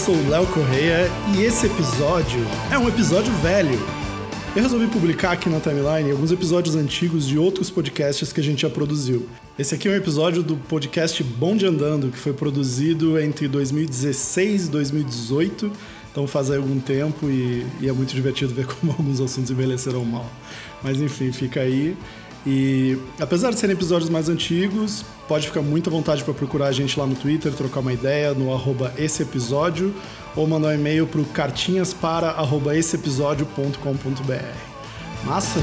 sou o Léo Correia e esse episódio é um episódio velho. Eu resolvi publicar aqui na timeline alguns episódios antigos de outros podcasts que a gente já produziu. Esse aqui é um episódio do podcast Bonde Andando, que foi produzido entre 2016 e 2018, então faz aí algum tempo e, e é muito divertido ver como alguns assuntos envelheceram mal. Mas enfim, fica aí. E apesar de serem episódios mais antigos, pode ficar muito à vontade para procurar a gente lá no Twitter, trocar uma ideia no arroba esse episódio ou mandar um e-mail para cartinhaspara@esseepisodio.com.br. Massa?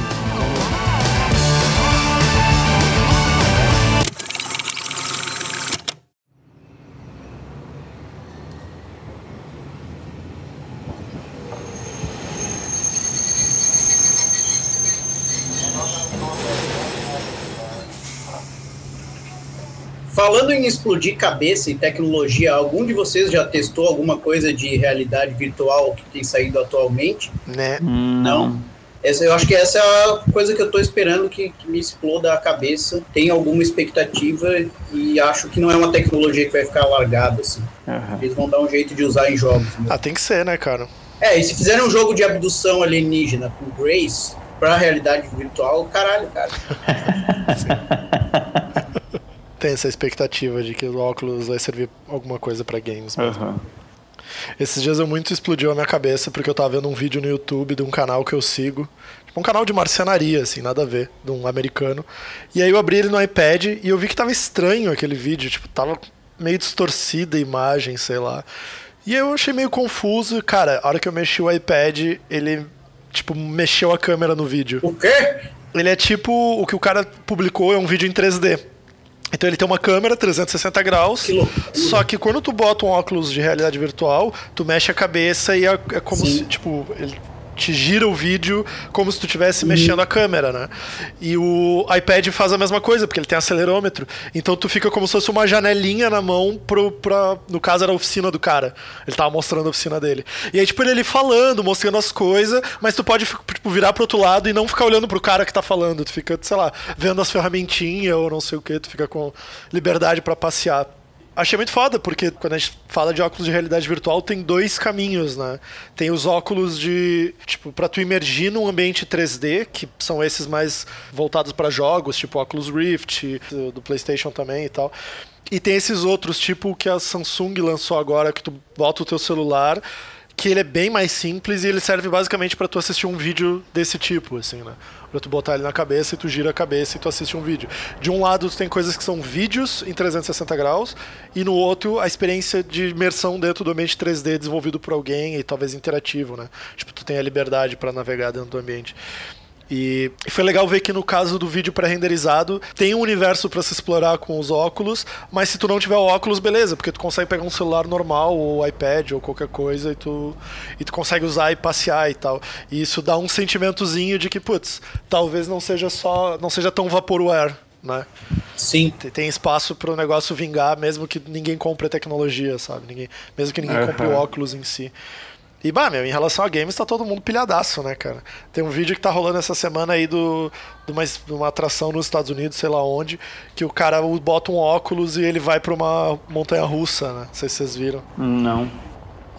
Falando em explodir cabeça e tecnologia, algum de vocês já testou alguma coisa de realidade virtual que tem saído atualmente? Né? Não. Essa, eu acho que essa é a coisa que eu estou esperando que, que, me exploda a cabeça. Tenho alguma expectativa e acho que não é uma tecnologia que vai ficar largada, assim. Uhum. Eles vão dar um jeito de usar em jogos. Né? Ah, tem que ser, né, cara? É, e se fizerem um jogo de abdução alienígena com Grace pra realidade virtual, caralho, cara. tem essa expectativa de que o óculos vai servir alguma coisa para games mesmo. Uhum. Esses dias eu muito explodiu a minha cabeça porque eu tava vendo um vídeo no YouTube de um canal que eu sigo, tipo um canal de marcenaria, assim, nada a ver, de um americano. E aí eu abri ele no iPad e eu vi que tava estranho aquele vídeo, tipo, tava meio distorcida a imagem, sei lá. E eu achei meio confuso, cara, a hora que eu mexi o iPad, ele tipo mexeu a câmera no vídeo. O quê? Ele é tipo o que o cara publicou é um vídeo em 3D. Então ele tem uma câmera 360 graus, que só que quando tu bota um óculos de realidade virtual, tu mexe a cabeça e é, é como Sim. se, tipo, ele te gira o vídeo como se tu estivesse mexendo a câmera, né? E o iPad faz a mesma coisa, porque ele tem acelerômetro. Então tu fica como se fosse uma janelinha na mão pro, pra, no caso era a oficina do cara. Ele tava mostrando a oficina dele. E aí, tipo, ele, ele falando, mostrando as coisas, mas tu pode tipo, virar pro outro lado e não ficar olhando pro cara que tá falando. Tu fica, sei lá, vendo as ferramentinhas ou não sei o que, tu fica com liberdade para passear achei muito foda, porque quando a gente fala de óculos de realidade virtual, tem dois caminhos, né? Tem os óculos de, tipo, para tu imergir num ambiente 3D, que são esses mais voltados para jogos, tipo óculos Rift, do, do PlayStation também e tal. E tem esses outros, tipo que a Samsung lançou agora, que tu bota o teu celular que ele é bem mais simples e ele serve basicamente para tu assistir um vídeo desse tipo, assim, né? Pra tu botar ele na cabeça e tu gira a cabeça e tu assiste um vídeo. De um lado tu tem coisas que são vídeos em 360 graus e no outro a experiência de imersão dentro do ambiente 3D desenvolvido por alguém e talvez interativo, né? Tipo, tu tem a liberdade para navegar dentro do ambiente. E foi legal ver que no caso do vídeo pré-renderizado tem um universo para se explorar com os óculos, mas se tu não tiver o óculos, beleza, porque tu consegue pegar um celular normal ou iPad ou qualquer coisa e tu, e tu consegue usar e passear e tal. E isso dá um sentimentozinho de que, putz, talvez não seja só, não seja tão vaporware, né? Sim. Tem espaço para o negócio vingar, mesmo que ninguém compre a tecnologia, sabe? Ninguém, mesmo que ninguém uhum. compre o óculos em si. E, bah, meu, em relação a games, tá todo mundo pilhadaço, né, cara? Tem um vídeo que tá rolando essa semana aí do, de, uma, de uma atração nos Estados Unidos, sei lá onde, que o cara bota um óculos e ele vai pra uma montanha russa, né? Não sei se vocês viram. Não.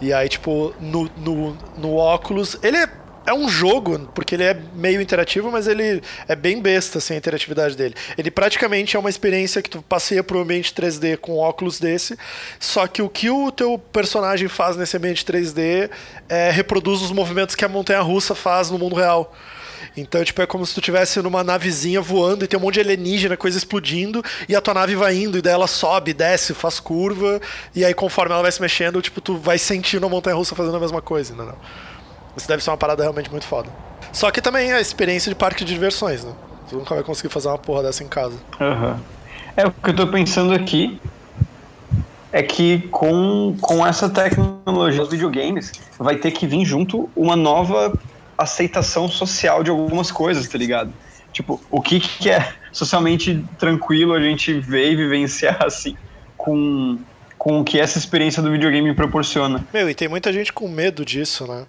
E aí, tipo, no, no, no óculos, ele é é um jogo, porque ele é meio interativo, mas ele é bem besta, assim, a interatividade dele. Ele praticamente é uma experiência que tu passeia pro ambiente 3D com óculos desse, só que o que o teu personagem faz nesse ambiente 3D é reproduz os movimentos que a montanha-russa faz no mundo real. Então, tipo, é como se tu estivesse numa navezinha voando e tem um monte de alienígena, coisa explodindo, e a tua nave vai indo, e daí ela sobe, desce, faz curva, e aí conforme ela vai se mexendo, tipo, tu vai sentindo a montanha-russa fazendo a mesma coisa, entendeu? Isso deve ser uma parada realmente muito foda. Só que também é a experiência de parque de diversões, né? Você nunca vai conseguir fazer uma porra dessa em casa. Uhum. É, o que eu tô pensando aqui é que com, com essa tecnologia dos videogames vai ter que vir junto uma nova aceitação social de algumas coisas, tá ligado? Tipo, o que, que é socialmente tranquilo a gente ver e vivenciar assim com, com o que essa experiência do videogame proporciona. Meu, e tem muita gente com medo disso, né?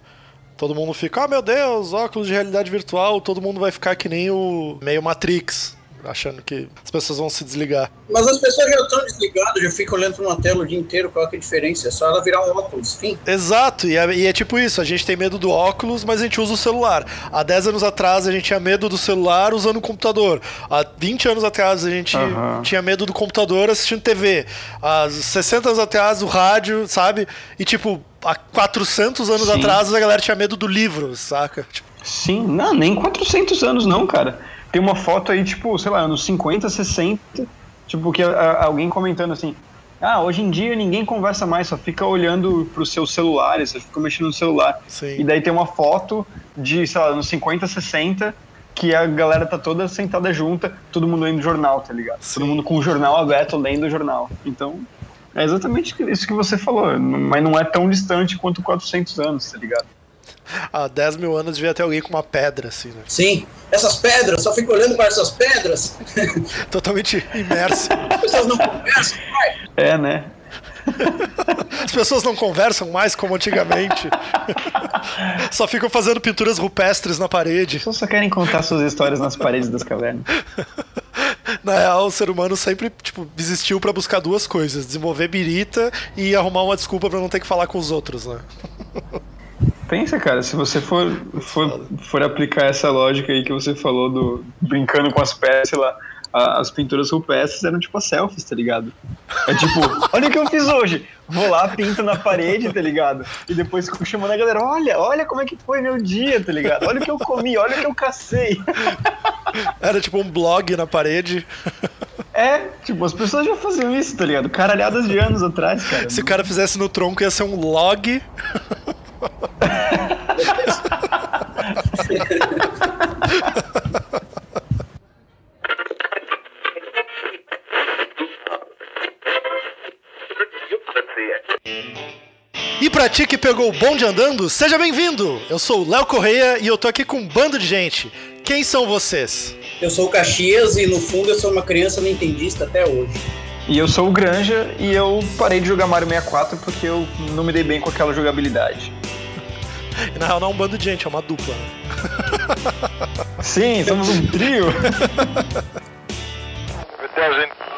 Todo mundo fica, ah, meu Deus, óculos de realidade virtual, todo mundo vai ficar que nem o meio Matrix. achando que as pessoas vão se desligar. Mas as pessoas já estão desligadas, já ficam olhando para uma tela o dia inteiro, qual é a diferença? É só ela virar um óculos, fim. Exato, e é, e é, tipo isso, a gente tem medo do óculos, mas a gente usa o celular. Há 10 anos atrás a gente tinha medo do celular usando o computador. Há 20 anos atrás a gente uhum. tinha medo do computador assistindo TV. Há 60 anos atrás o rádio, sabe? E tipo, há 400 anos Sim. atrás a galera tinha medo do livro, saca? Tipo... Sim, não, nem 400 anos não, cara. Tem uma foto aí, tipo, sei lá, anos 50, 60, tipo, que a, alguém comentando assim, ah, hoje em dia ninguém conversa mais, só fica olhando pro seu celular, só fica mexendo no celular. Sim. E daí tem uma foto de, sei lá, anos 50, 60, que a galera tá toda sentada junta, todo mundo lendo jornal, tá ligado? Sim. Todo mundo com o jornal aberto lendo o jornal. Então, é exatamente isso que você falou, mas não é tão distante quanto 400 anos, tá ligado? Há 10 mil anos devia ter alguém com uma pedra, assim, né? Sim, essas pedras, só fico olhando para essas pedras. Totalmente imerso. As pessoas não conversam, pai. É, né? As pessoas não conversam mais como antigamente. só ficam fazendo pinturas rupestres na parede. As pessoas só querem contar suas histórias nas paredes das cavernas. Na real, o ser humano sempre tipo, desistiu para buscar duas coisas: desenvolver birita e arrumar uma desculpa para não ter que falar com os outros, né? Pensa, cara, se você for, for, for aplicar essa lógica aí que você falou do brincando com as peças lá, as pinturas rupestres eram tipo as selfies, tá ligado? É tipo, olha o que eu fiz hoje. Vou lá, pinto na parede, tá ligado? E depois fico chamando a galera, olha, olha como é que foi meu dia, tá ligado? Olha o que eu comi, olha o que eu cacei. Era tipo um blog na parede. É, tipo, as pessoas já faziam isso, tá ligado? Caralhadas de anos atrás, cara. Se o cara fizesse no tronco, ia ser um log. E pra ti que pegou o bonde andando, seja bem-vindo! Eu sou o Léo Correia e eu tô aqui com um bando de gente. Quem são vocês? Eu sou o Caxias e no fundo eu sou uma criança nintendista até hoje. E eu sou o Granja e eu parei de jogar Mario 64 porque eu não me dei bem com aquela jogabilidade. E na real não é um bando de gente, é uma dupla. Sim, somos um trio.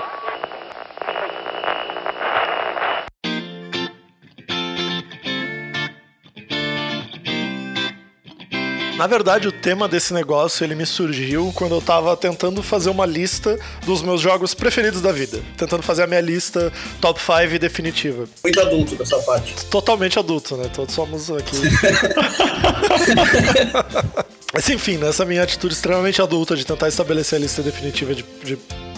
Na verdade, o tema desse negócio ele me surgiu quando eu tava tentando fazer uma lista dos meus jogos preferidos da vida. Tentando fazer a minha lista top 5 definitiva. Muito adulto dessa parte. Totalmente adulto, né? Todos somos aqui. Mas enfim, nessa minha atitude extremamente adulta de tentar estabelecer a lista definitiva de, de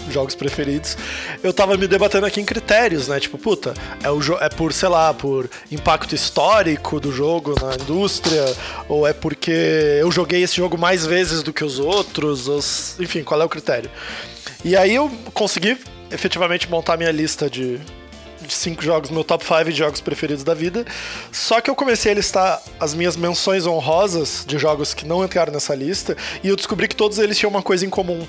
jogos preferidos, eu tava me debatendo aqui em critérios, né? Tipo, puta, é, o é por, sei lá, por impacto histórico do jogo na indústria, ou é porque eu joguei esse jogo mais vezes do que os outros, ou, enfim, qual é o critério? E aí eu consegui efetivamente montar minha lista de cinco jogos, meu top 5 de jogos preferidos da vida. Só que eu comecei a listar as minhas menções honrosas de jogos que não entraram nessa lista e eu descobri que todos eles tinham uma coisa em comum.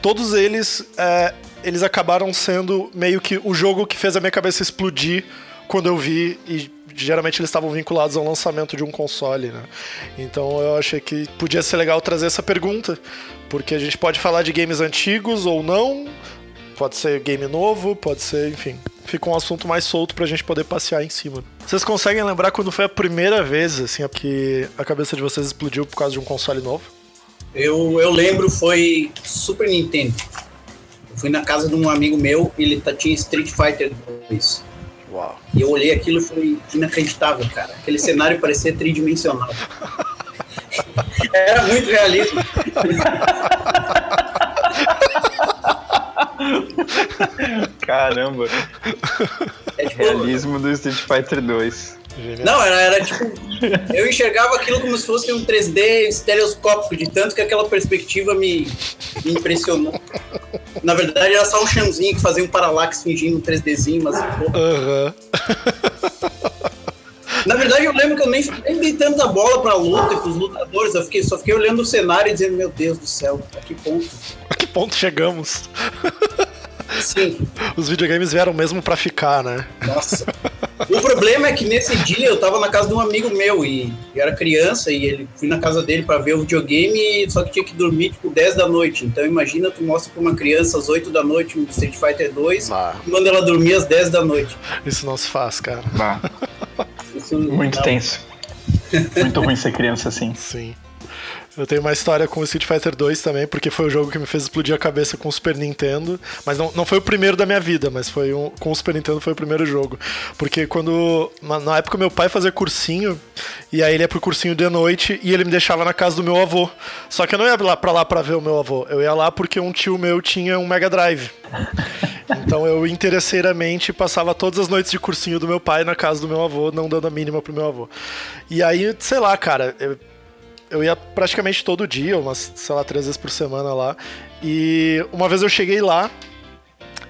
Todos eles, é, eles acabaram sendo meio que o jogo que fez a minha cabeça explodir quando eu vi e geralmente eles estavam vinculados ao lançamento de um console, né? Então eu achei que podia ser legal trazer essa pergunta, porque a gente pode falar de games antigos ou não, pode ser game novo, pode ser, enfim fica um assunto mais solto pra gente poder passear em cima. Vocês conseguem lembrar quando foi a primeira vez, assim, que a cabeça de vocês explodiu por causa de um console novo? Eu, eu lembro, foi Super Nintendo. Eu fui na casa de um amigo meu e ele tá, tinha Street Fighter 2. Uau. E eu olhei aquilo e foi inacreditável, cara. Aquele cenário parecia tridimensional. Era muito realismo. Caramba. É, tipo, Realismo do Street Fighter 2. Não, era, era tipo. Eu enxergava aquilo como se fosse um 3D estereoscópico, de tanto que aquela perspectiva me, me impressionou. Na verdade, era só um chanzinho que fazia um paralaxe fingindo um 3Dzinho, mas. Aham. Na verdade, eu lembro que eu nem, nem dei tanta bola pra luta e pros lutadores, eu fiquei, só fiquei olhando o cenário e dizendo, meu Deus do céu, a que ponto? A que ponto chegamos? Sim. Os videogames vieram mesmo para ficar, né? Nossa. O problema é que nesse dia eu tava na casa de um amigo meu e eu era criança e ele fui na casa dele para ver o videogame, só que tinha que dormir tipo 10 da noite. Então imagina tu mostra pra uma criança às 8 da noite um Street Fighter 2 ah. e manda ela dormir às 10 da noite. Isso não se faz, cara. Isso Muito não. tenso. Muito ruim ser criança assim. Sim. Eu tenho uma história com o Street Fighter 2 também, porque foi o jogo que me fez explodir a cabeça com o Super Nintendo. Mas não, não foi o primeiro da minha vida, mas foi um, com o Super Nintendo foi o primeiro jogo. Porque quando. Na, época meu pai fazia cursinho, e aí ele ia pro cursinho de noite e ele me deixava na casa do meu avô. Só que eu não ia lá pra lá pra ver o meu avô. Eu ia lá porque um tio meu tinha um Mega Drive. Então eu interesseiramente passava todas as noites de cursinho do meu pai na casa do meu avô, não dando a mínima pro meu avô. E aí, sei lá, cara. Eu, eu ia praticamente todo dia, umas, sei lá, três vezes por semana lá. E uma vez eu cheguei lá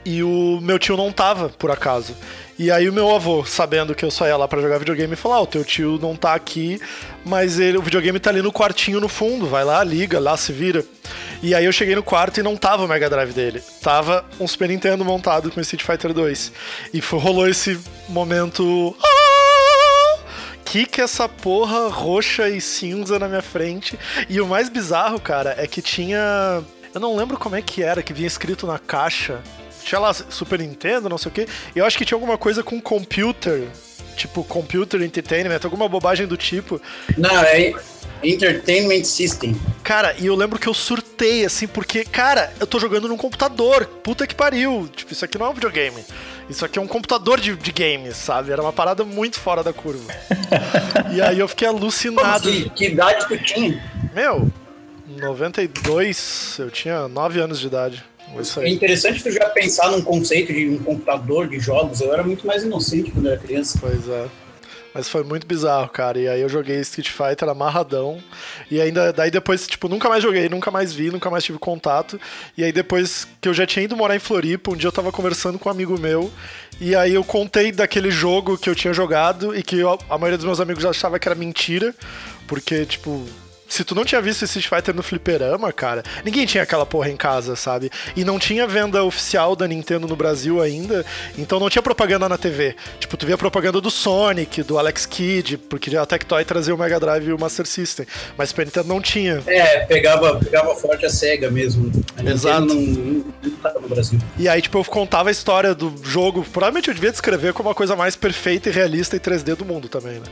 e o meu tio não tava, por acaso. E aí o meu avô, sabendo que eu só ia lá para jogar videogame, falou: ah, o teu tio não tá aqui, mas ele, o videogame tá ali no quartinho no fundo, vai lá, liga, lá se vira. E aí eu cheguei no quarto e não tava o Mega Drive dele. Tava um Super Nintendo montado com o Street Fighter 2. E foi, rolou esse momento. Ah! Que que essa porra roxa e cinza na minha frente? E o mais bizarro, cara, é que tinha. Eu não lembro como é que era, que vinha escrito na caixa. Tinha lá Super Nintendo, não sei o quê. E eu acho que tinha alguma coisa com computer. Tipo, computer entertainment, alguma bobagem do tipo. Não, é Entertainment System. Cara, e eu lembro que eu surtei, assim, porque, cara, eu tô jogando num computador. Puta que pariu. Tipo, isso aqui não é um videogame. Isso aqui é um computador de, de games, sabe? Era uma parada muito fora da curva. e aí eu fiquei alucinado. Que, que idade tu tinha? Meu, 92, eu tinha 9 anos de idade. É interessante tu já pensar num conceito de um computador de jogos. Eu era muito mais inocente quando era criança. Pois é. Mas foi muito bizarro, cara. E aí eu joguei Street Fighter amarradão. E ainda, daí depois, tipo, nunca mais joguei, nunca mais vi, nunca mais tive contato. E aí depois que eu já tinha ido morar em Floripa, um dia eu tava conversando com um amigo meu. E aí eu contei daquele jogo que eu tinha jogado e que eu, a maioria dos meus amigos achava que era mentira. Porque, tipo, se tu não tinha visto esse Street Fighter no fliperama, cara, ninguém tinha aquela porra em casa, sabe? E não tinha venda oficial da Nintendo no Brasil ainda, então não tinha propaganda na TV. Tipo, tu via propaganda do Sonic, do Alex Kidd, porque a Tectoy trazia o Mega Drive e o Master System, mas Super Nintendo não tinha. É, pegava, pegava forte a SEGA mesmo. A Exato. Não, não, não no Brasil. E aí, tipo, eu contava a história do jogo, provavelmente eu devia descrever como a coisa mais perfeita e realista e 3D do mundo também, né?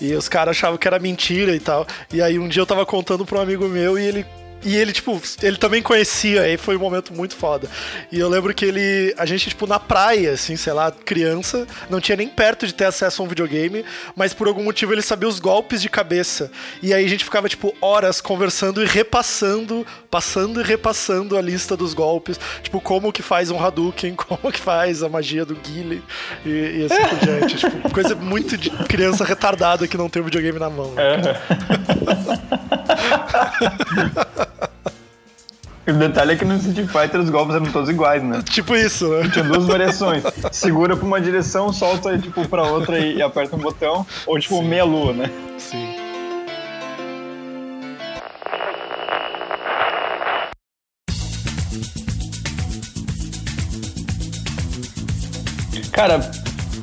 E os caras achavam que era mentira e tal. E aí um dia eu tava contando pra um amigo meu e ele e ele, tipo, ele também conhecia, aí foi um momento muito foda. E eu lembro que ele. A gente, tipo, na praia, assim, sei lá, criança, não tinha nem perto de ter acesso a um videogame, mas por algum motivo ele sabia os golpes de cabeça. E aí a gente ficava, tipo, horas conversando e repassando, passando e repassando a lista dos golpes. Tipo, como que faz um Hadouken, como que faz a magia do Guile e, e assim por diante. Tipo, coisa muito de criança retardada que não tem o videogame na mão. Né? O detalhe é que no Street Fighter os golpes eram todos iguais, né? Tipo isso, né? Tinha duas variações. Segura pra uma direção, solta tipo pra outra e, e aperta um botão. Ou tipo Sim. meia lua, né? Sim. Cara,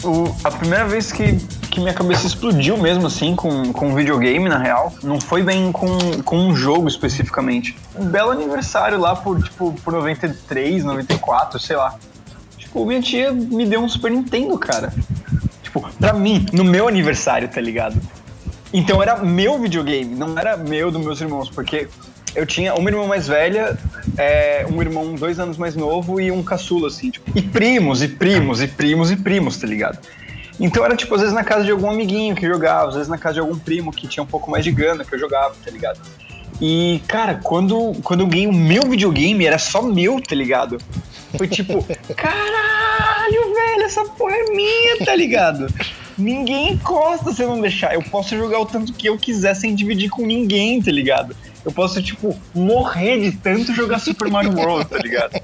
o, a primeira vez que que minha cabeça explodiu mesmo, assim, com, com videogame, na real. Não foi bem com, com um jogo especificamente. Um belo aniversário lá por, tipo, por 93, 94, sei lá. Tipo, minha tia me deu um Super Nintendo, cara. Tipo, pra mim, no meu aniversário, tá ligado? Então era meu videogame, não era meu dos meus irmãos, porque eu tinha uma irmã mais velha, é, um irmão dois anos mais novo e um caçula, assim, tipo, e primos, e primos, e primos, e primos, tá ligado? Então era tipo, às vezes na casa de algum amiguinho que jogava, às vezes na casa de algum primo que tinha um pouco mais de grana que eu jogava, tá ligado? E, cara, quando, quando eu ganhei o meu videogame, era só meu, tá ligado? Foi tipo, caralho, velho, essa porra é minha, tá ligado? Ninguém encosta se eu não deixar. Eu posso jogar o tanto que eu quiser sem dividir com ninguém, tá ligado? Eu posso, tipo, morrer de tanto jogar Super Mario World, tá ligado?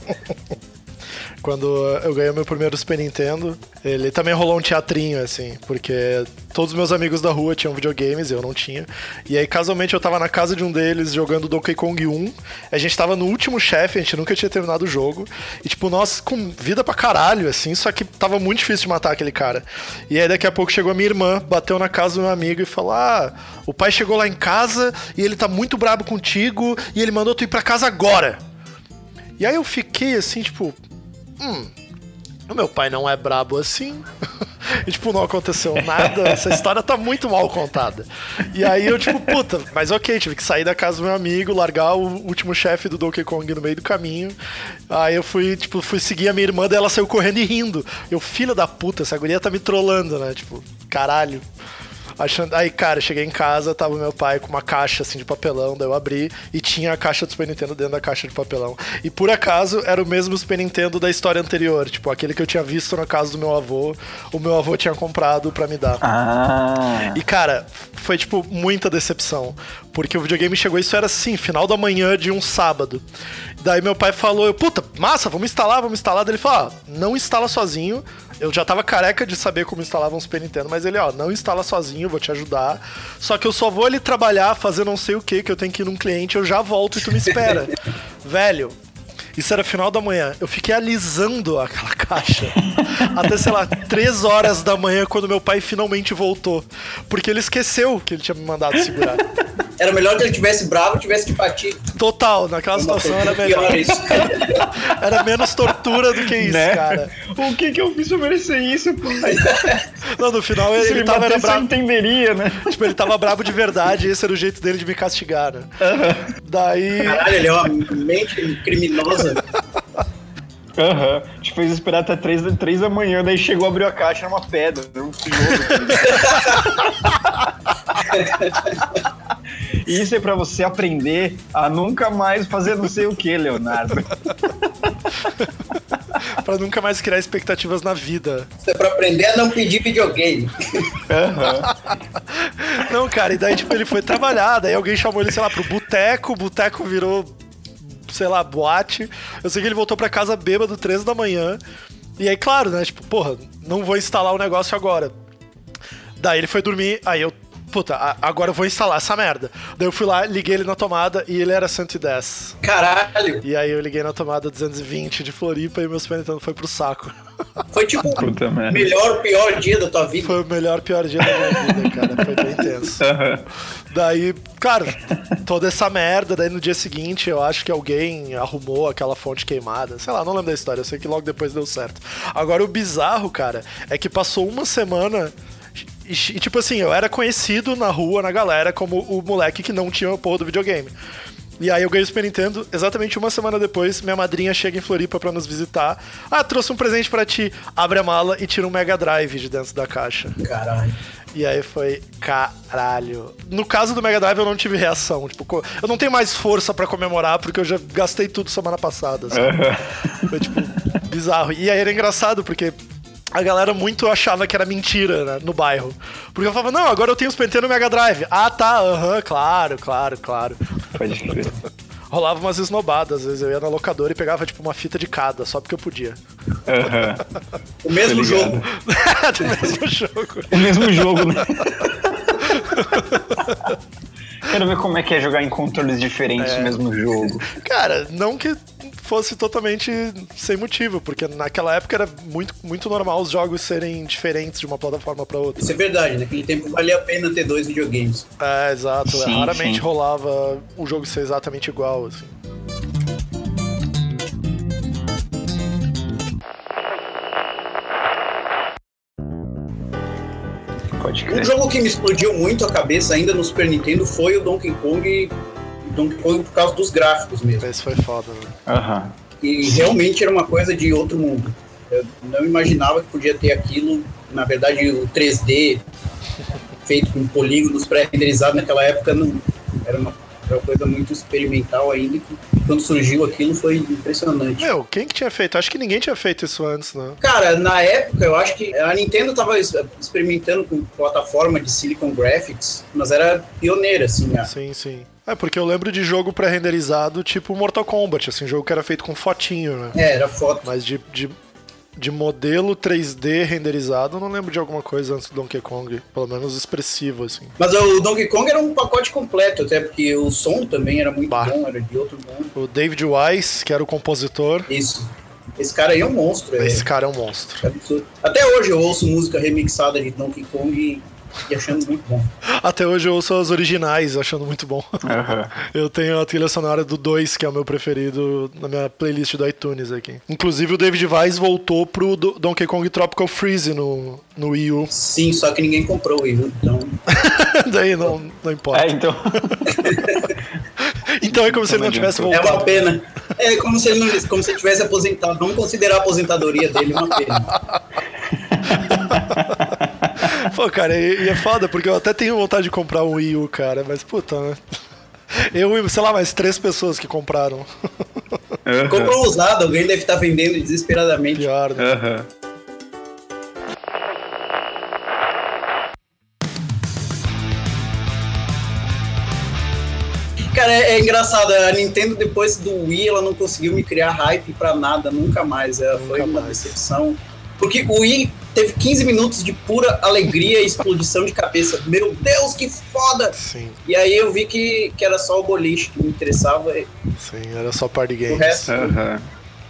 Quando eu ganhei meu primeiro Super Nintendo, ele também rolou um teatrinho, assim, porque todos os meus amigos da rua tinham videogames, eu não tinha. E aí, casualmente, eu tava na casa de um deles jogando Donkey Kong 1. A gente tava no último chefe, a gente nunca tinha terminado o jogo. E, tipo, nós com vida pra caralho, assim, só que tava muito difícil de matar aquele cara. E aí, daqui a pouco, chegou a minha irmã, bateu na casa do meu amigo e falou: Ah, o pai chegou lá em casa e ele tá muito brabo contigo e ele mandou tu ir pra casa agora. E aí eu fiquei assim, tipo, hum, o meu pai não é brabo assim. e, tipo, não aconteceu nada. Essa história tá muito mal contada. E aí eu, tipo, puta, mas ok, tive que sair da casa do meu amigo, largar o último chefe do Donkey Kong no meio do caminho. Aí eu fui, tipo, fui seguir a minha irmã, daí ela saiu correndo e rindo. Eu, filho da puta, essa guria tá me trollando, né? Tipo, caralho. Achando... Aí, cara, cheguei em casa, tava meu pai com uma caixa assim de papelão, daí eu abri e tinha a caixa do Super Nintendo dentro da caixa de papelão. E por acaso era o mesmo Super Nintendo da história anterior, tipo, aquele que eu tinha visto na casa do meu avô, o meu avô tinha comprado para me dar. Ah. E cara, foi tipo muita decepção, porque o videogame chegou isso era assim, final da manhã de um sábado. Daí meu pai falou, puta, massa, vamos instalar, vamos instalar. Daí ele falou, ah, não instala sozinho, eu já tava careca de saber como instalava um Super Nintendo, mas ele, ó, não instala sozinho, vou te ajudar. Só que eu só vou ali trabalhar, fazer não sei o que, que eu tenho que ir num cliente, eu já volto e tu me espera. Velho, isso era final da manhã. Eu fiquei alisando aquela caixa. até, sei lá, três horas da manhã, quando meu pai finalmente voltou. Porque ele esqueceu que ele tinha me mandado segurar. Era melhor que ele tivesse bravo e tivesse que partir. Total, naquela situação era melhor. era menos tortura do que isso, né? cara. O que que eu fiz pra merecer isso, pai? Não, no final ele, ele tava era bravo. entenderia, né? Tipo, ele tava bravo de verdade, esse era o jeito dele de me castigar, né? Uhum. Daí. Caralho, ele é uma mente criminosa. Aham. Uhum. Te fez esperar até 3, 3 da manhã, daí chegou, abriu a caixa, era uma pedra, era um tijolo. Isso é para você aprender a nunca mais fazer não sei o que, Leonardo. para nunca mais criar expectativas na vida. Isso é pra aprender a não pedir videogame. Uhum. não, cara, e daí tipo, ele foi trabalhar, daí alguém chamou ele, sei lá, pro boteco, o boteco virou sei lá, boate. Eu sei que ele voltou para casa bêbado, 13 da manhã. E aí, claro, né? Tipo, porra, não vou instalar o negócio agora. Daí ele foi dormir, aí eu puta, agora eu vou instalar essa merda. Daí eu fui lá, liguei ele na tomada e ele era 110. Caralho! E aí eu liguei na tomada 220 de Floripa e meu Super Nintendo foi pro saco. Foi tipo o melhor, pior dia da tua vida. Foi o melhor, pior dia da minha vida, cara. Foi bem tenso. Uhum. Daí, cara, toda essa merda, daí no dia seguinte eu acho que alguém arrumou aquela fonte queimada. Sei lá, não lembro da história, eu sei que logo depois deu certo. Agora o bizarro, cara, é que passou uma semana e, tipo assim, eu era conhecido na rua, na galera, como o moleque que não tinha o porra do videogame. E aí eu ganhei o Super Nintendo, exatamente uma semana depois, minha madrinha chega em Floripa para nos visitar. Ah, trouxe um presente para ti. Abre a mala e tira um Mega Drive de dentro da caixa. Caralho. E aí foi caralho. No caso do Mega Drive eu não tive reação. Tipo, eu não tenho mais força para comemorar porque eu já gastei tudo semana passada. Assim. Foi tipo bizarro. E aí era engraçado porque a galera muito achava que era mentira né, no bairro. Porque eu falava, não, agora eu tenho os Super no Mega Drive. Ah, tá, aham, uhum, claro, claro, claro. Pode crer. Rolava umas esnobadas, às vezes eu ia na locadora e pegava tipo uma fita de cada, só porque eu podia. Uhum. o mesmo jogo. o mesmo jogo. O mesmo jogo, né? Quero ver como é que é jogar em controles diferentes é. no mesmo jogo. Cara, não que fosse totalmente sem motivo, porque naquela época era muito, muito normal os jogos serem diferentes de uma plataforma para outra. Isso é verdade, naquele tempo valia a pena ter dois videogames. É, exato. Sim, Raramente sim. rolava o jogo ser exatamente igual, assim. Um jogo que me explodiu muito a cabeça ainda no Super Nintendo foi o Donkey Kong, Donkey Kong por causa dos gráficos mesmo. Esse foi foda, né? Uhum. E realmente era uma coisa de outro mundo. Eu não imaginava que podia ter aquilo. Na verdade, o 3D feito com polígonos pré-renderizados naquela época não era uma era uma coisa muito experimental ainda. Quando surgiu aquilo foi impressionante. Meu, quem que tinha feito? Acho que ninguém tinha feito isso antes, né? Cara, na época eu acho que a Nintendo tava experimentando com plataforma de Silicon Graphics, mas era pioneira, assim. Né? Sim, sim. É, porque eu lembro de jogo pré-renderizado tipo Mortal Kombat, assim, jogo que era feito com fotinho, né? É, era foto. Mas de, de de modelo 3D renderizado, não lembro de alguma coisa antes do Donkey Kong, pelo menos expressivo, assim. Mas o Donkey Kong era um pacote completo, até porque o som também era muito bah. bom, era de outro mundo. O David Wise, que era o compositor. Isso. Esse cara aí é um monstro. Esse é... cara é um monstro. Até hoje eu ouço música remixada de Donkey Kong e e achando muito bom. Até hoje eu ouço as originais, achando muito bom. Uhum. Eu tenho a trilha sonora do 2, que é o meu preferido, na minha playlist do iTunes aqui. Inclusive o David Weiss voltou pro Donkey Kong Tropical Freeze no, no Wii U. Sim, só que ninguém comprou o Wii U, então... Daí não, não importa. É, então... então é como se ele não tivesse voltado. É uma pena. É como se ele, não, como se ele tivesse aposentado. Vamos considerar a aposentadoria dele uma pena. Pô, cara, e, é foda, porque eu até tenho vontade de comprar um Wii U, cara, mas puta, né? Eu e, sei lá, mais três pessoas que compraram. Uhum. Comprou usado, alguém deve estar vendendo desesperadamente. Pior, né? Uhum. Cara, é, é, engraçado, a Nintendo depois do Wii, ela não conseguiu me criar hype pra nada, nunca mais. Ela nunca foi uma mais. decepção. Porque o Wii teve 15 minutos de pura alegria e explodição de cabeça. Meu Deus, que foda! Sim. E aí eu vi que, que era só o boliche que me interessava. Sim, era só party games. O resto, uhum.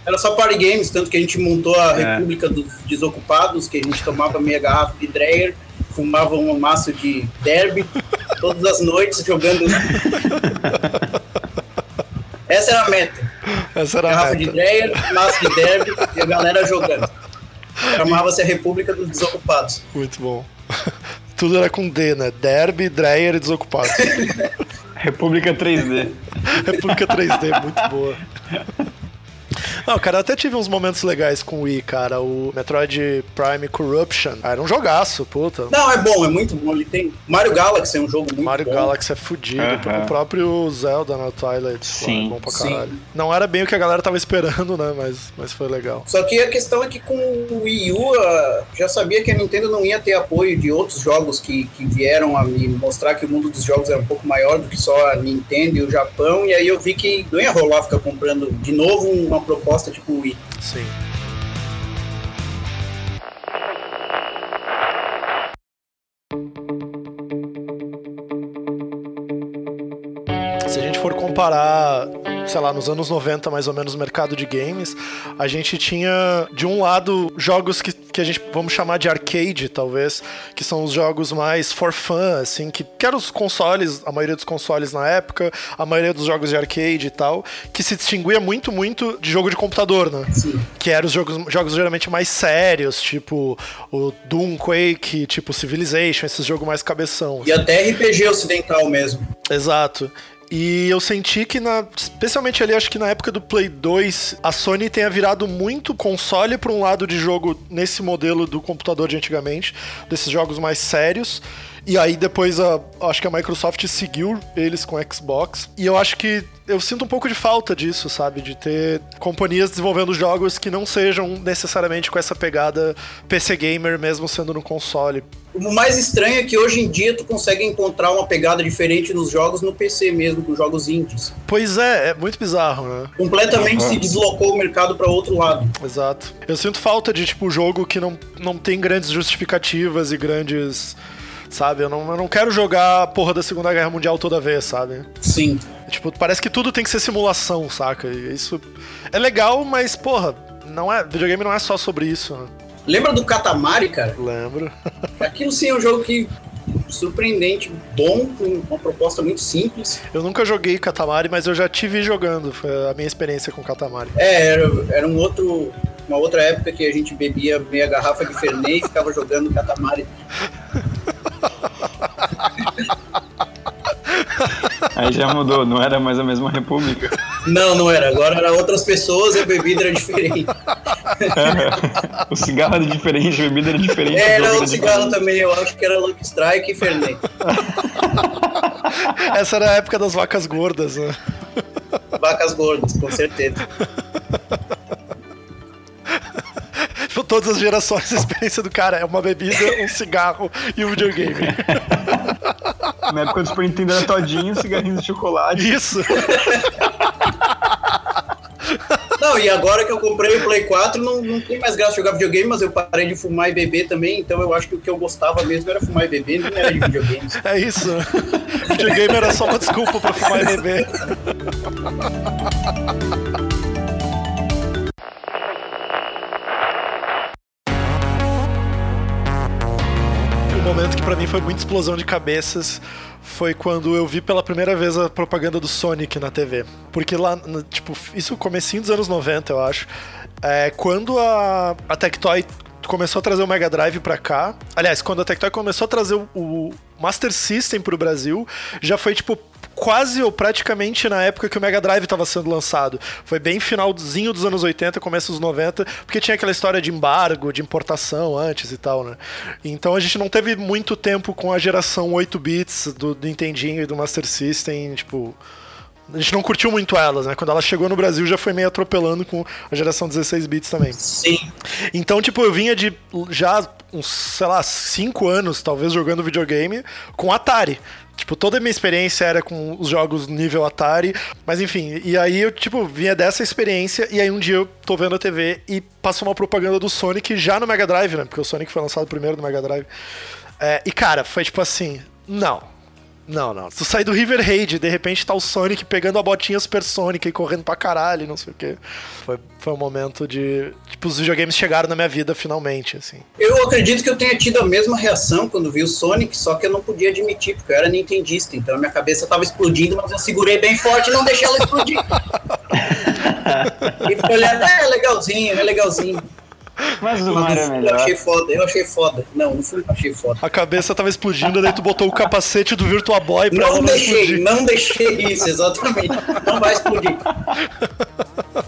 Era só party games, tanto que a gente montou a é. República dos Desocupados, que a gente tomava meia garrafa de Dreyer, fumava um maço de derby, todas as noites jogando. Essa era a meta. Essa era garrafa a meta. de Dreyer, maço de derby e a galera jogando. Chamava-se a República dos Desocupados. Muito bom. Tudo era com D, né? Derby, Dreyer e Desocupados. República 3D. República 3D, muito boa. Não, cara, eu até tive uns momentos legais com o Wii, cara. O Metroid Prime Corruption. Ah, era um jogaço, puta. Não, é bom, é muito bom. Ele tem. Mario Galaxy é um jogo muito Mario bom. Mario Galaxy é fudido. O próprio Zelda na Twilight Sim. é bom pra caralho. Sim. Não era bem o que a galera tava esperando, né? Mas, mas foi legal. Só que a questão é que com o Wii U, já sabia que a Nintendo não ia ter apoio de outros jogos que, que vieram a me mostrar que o mundo dos jogos era um pouco maior do que só a Nintendo e o Japão. E aí eu vi que não ia rolar ficar comprando de novo uma proposta tipo Wii. Sim. Se a gente for comparar sei lá, nos anos 90, mais ou menos, no mercado de games, a gente tinha, de um lado, jogos que, que a gente vamos chamar de arcade, talvez, que são os jogos mais for fun, assim, que, que eram os consoles, a maioria dos consoles na época, a maioria dos jogos de arcade e tal, que se distinguia muito, muito de jogo de computador, né? Sim. Que eram os jogos, jogos geralmente mais sérios, tipo o Doom, Quake, tipo Civilization, esses jogos mais cabeção. E até RPG ocidental mesmo. Exato. E eu senti que, na, especialmente ali, acho que na época do Play 2, a Sony tenha virado muito console para um lado de jogo nesse modelo do computador de antigamente, desses jogos mais sérios. E aí depois a, acho que a Microsoft seguiu eles com Xbox. E eu acho que eu sinto um pouco de falta disso, sabe? De ter companhias desenvolvendo jogos que não sejam necessariamente com essa pegada PC gamer, mesmo sendo no console. O mais estranho é que hoje em dia tu consegue encontrar uma pegada diferente nos jogos no PC mesmo, com jogos indies. Pois é, é muito bizarro, né? Completamente uhum. se deslocou o mercado para outro lado. Exato. Eu sinto falta de tipo jogo que não, não tem grandes justificativas e grandes sabe? Eu não, eu não quero jogar a porra da Segunda Guerra Mundial toda vez, sabe? Sim. Tipo, parece que tudo tem que ser simulação, saca? E isso é legal, mas, porra, não é, videogame não é só sobre isso, né? Lembra do Katamari, cara? Lembro. Aquilo sim é um jogo que surpreendente, bom, com uma proposta muito simples. Eu nunca joguei Katamari, mas eu já tive jogando, foi a minha experiência com Katamari. É, era, era um outro, uma outra época que a gente bebia meia garrafa de Fernet e ficava jogando Katamari. Aí já mudou, não era mais a mesma república. Não, não era. Agora era outras pessoas e a bebida era diferente. o cigarro era diferente, a bebida era diferente. É, era o cigarro diferente. também, eu acho que era Lucky Strike e Fernet. Essa era a época das vacas gordas, né? Vacas gordas, com certeza. Todas as gerações, a experiência do cara é uma bebida, um cigarro e um videogame. Na época do Super Nintendo era todinho, cigarrinho de chocolate. Isso! Não, e agora que eu comprei o Play 4, não, não tem mais graça jogar videogame, mas eu parei de fumar e beber também, então eu acho que o que eu gostava mesmo era fumar e beber, não era de videogame. É isso. videogame era só uma desculpa pra fumar e beber. foi muita explosão de cabeças foi quando eu vi pela primeira vez a propaganda do Sonic na TV. Porque lá, tipo, isso comecinho dos anos 90, eu acho. É, quando a, a Tectoy começou a trazer o Mega Drive pra cá. Aliás, quando a Tectoy começou a trazer o, o Master System pro Brasil, já foi tipo quase ou praticamente na época que o Mega Drive estava sendo lançado. Foi bem finalzinho dos anos 80, começo dos 90, porque tinha aquela história de embargo, de importação antes e tal, né? Então a gente não teve muito tempo com a geração 8 bits do Nintendinho e do Master System, tipo, a gente não curtiu muito elas, né? Quando ela chegou no Brasil já foi meio atropelando com a geração 16 bits também. Sim. Então, tipo, eu vinha de já uns, sei lá, 5 anos, talvez, jogando videogame com Atari. Tipo, toda a minha experiência era com os jogos nível Atari. Mas enfim, e aí eu, tipo, vinha dessa experiência. E aí um dia eu tô vendo a TV e passou uma propaganda do Sonic já no Mega Drive, né? Porque o Sonic foi lançado primeiro no Mega Drive. É, e cara, foi tipo assim: não, não, não. Tu sai do River Raid, de repente tá o Sonic pegando a botinha supersônica e correndo pra caralho, não sei o quê. Foi, foi um momento de. Tipo, os videogames chegaram na minha vida finalmente, assim. Eu acredito que eu tenha tido a mesma reação quando vi o Sonic, só que eu não podia admitir, porque eu era nintendista, então a minha cabeça tava explodindo, mas eu segurei bem forte e não deixei ela explodir. e fiquei olhando, é legalzinho, é legalzinho. Mas o Mario é melhor. Eu achei foda, eu achei foda. Não, não fui, achei foda. A cabeça tava explodindo, daí tu botou o capacete do Virtua Boy pra não, não deixei, explodir. Não deixei isso, exatamente. Não vai explodir.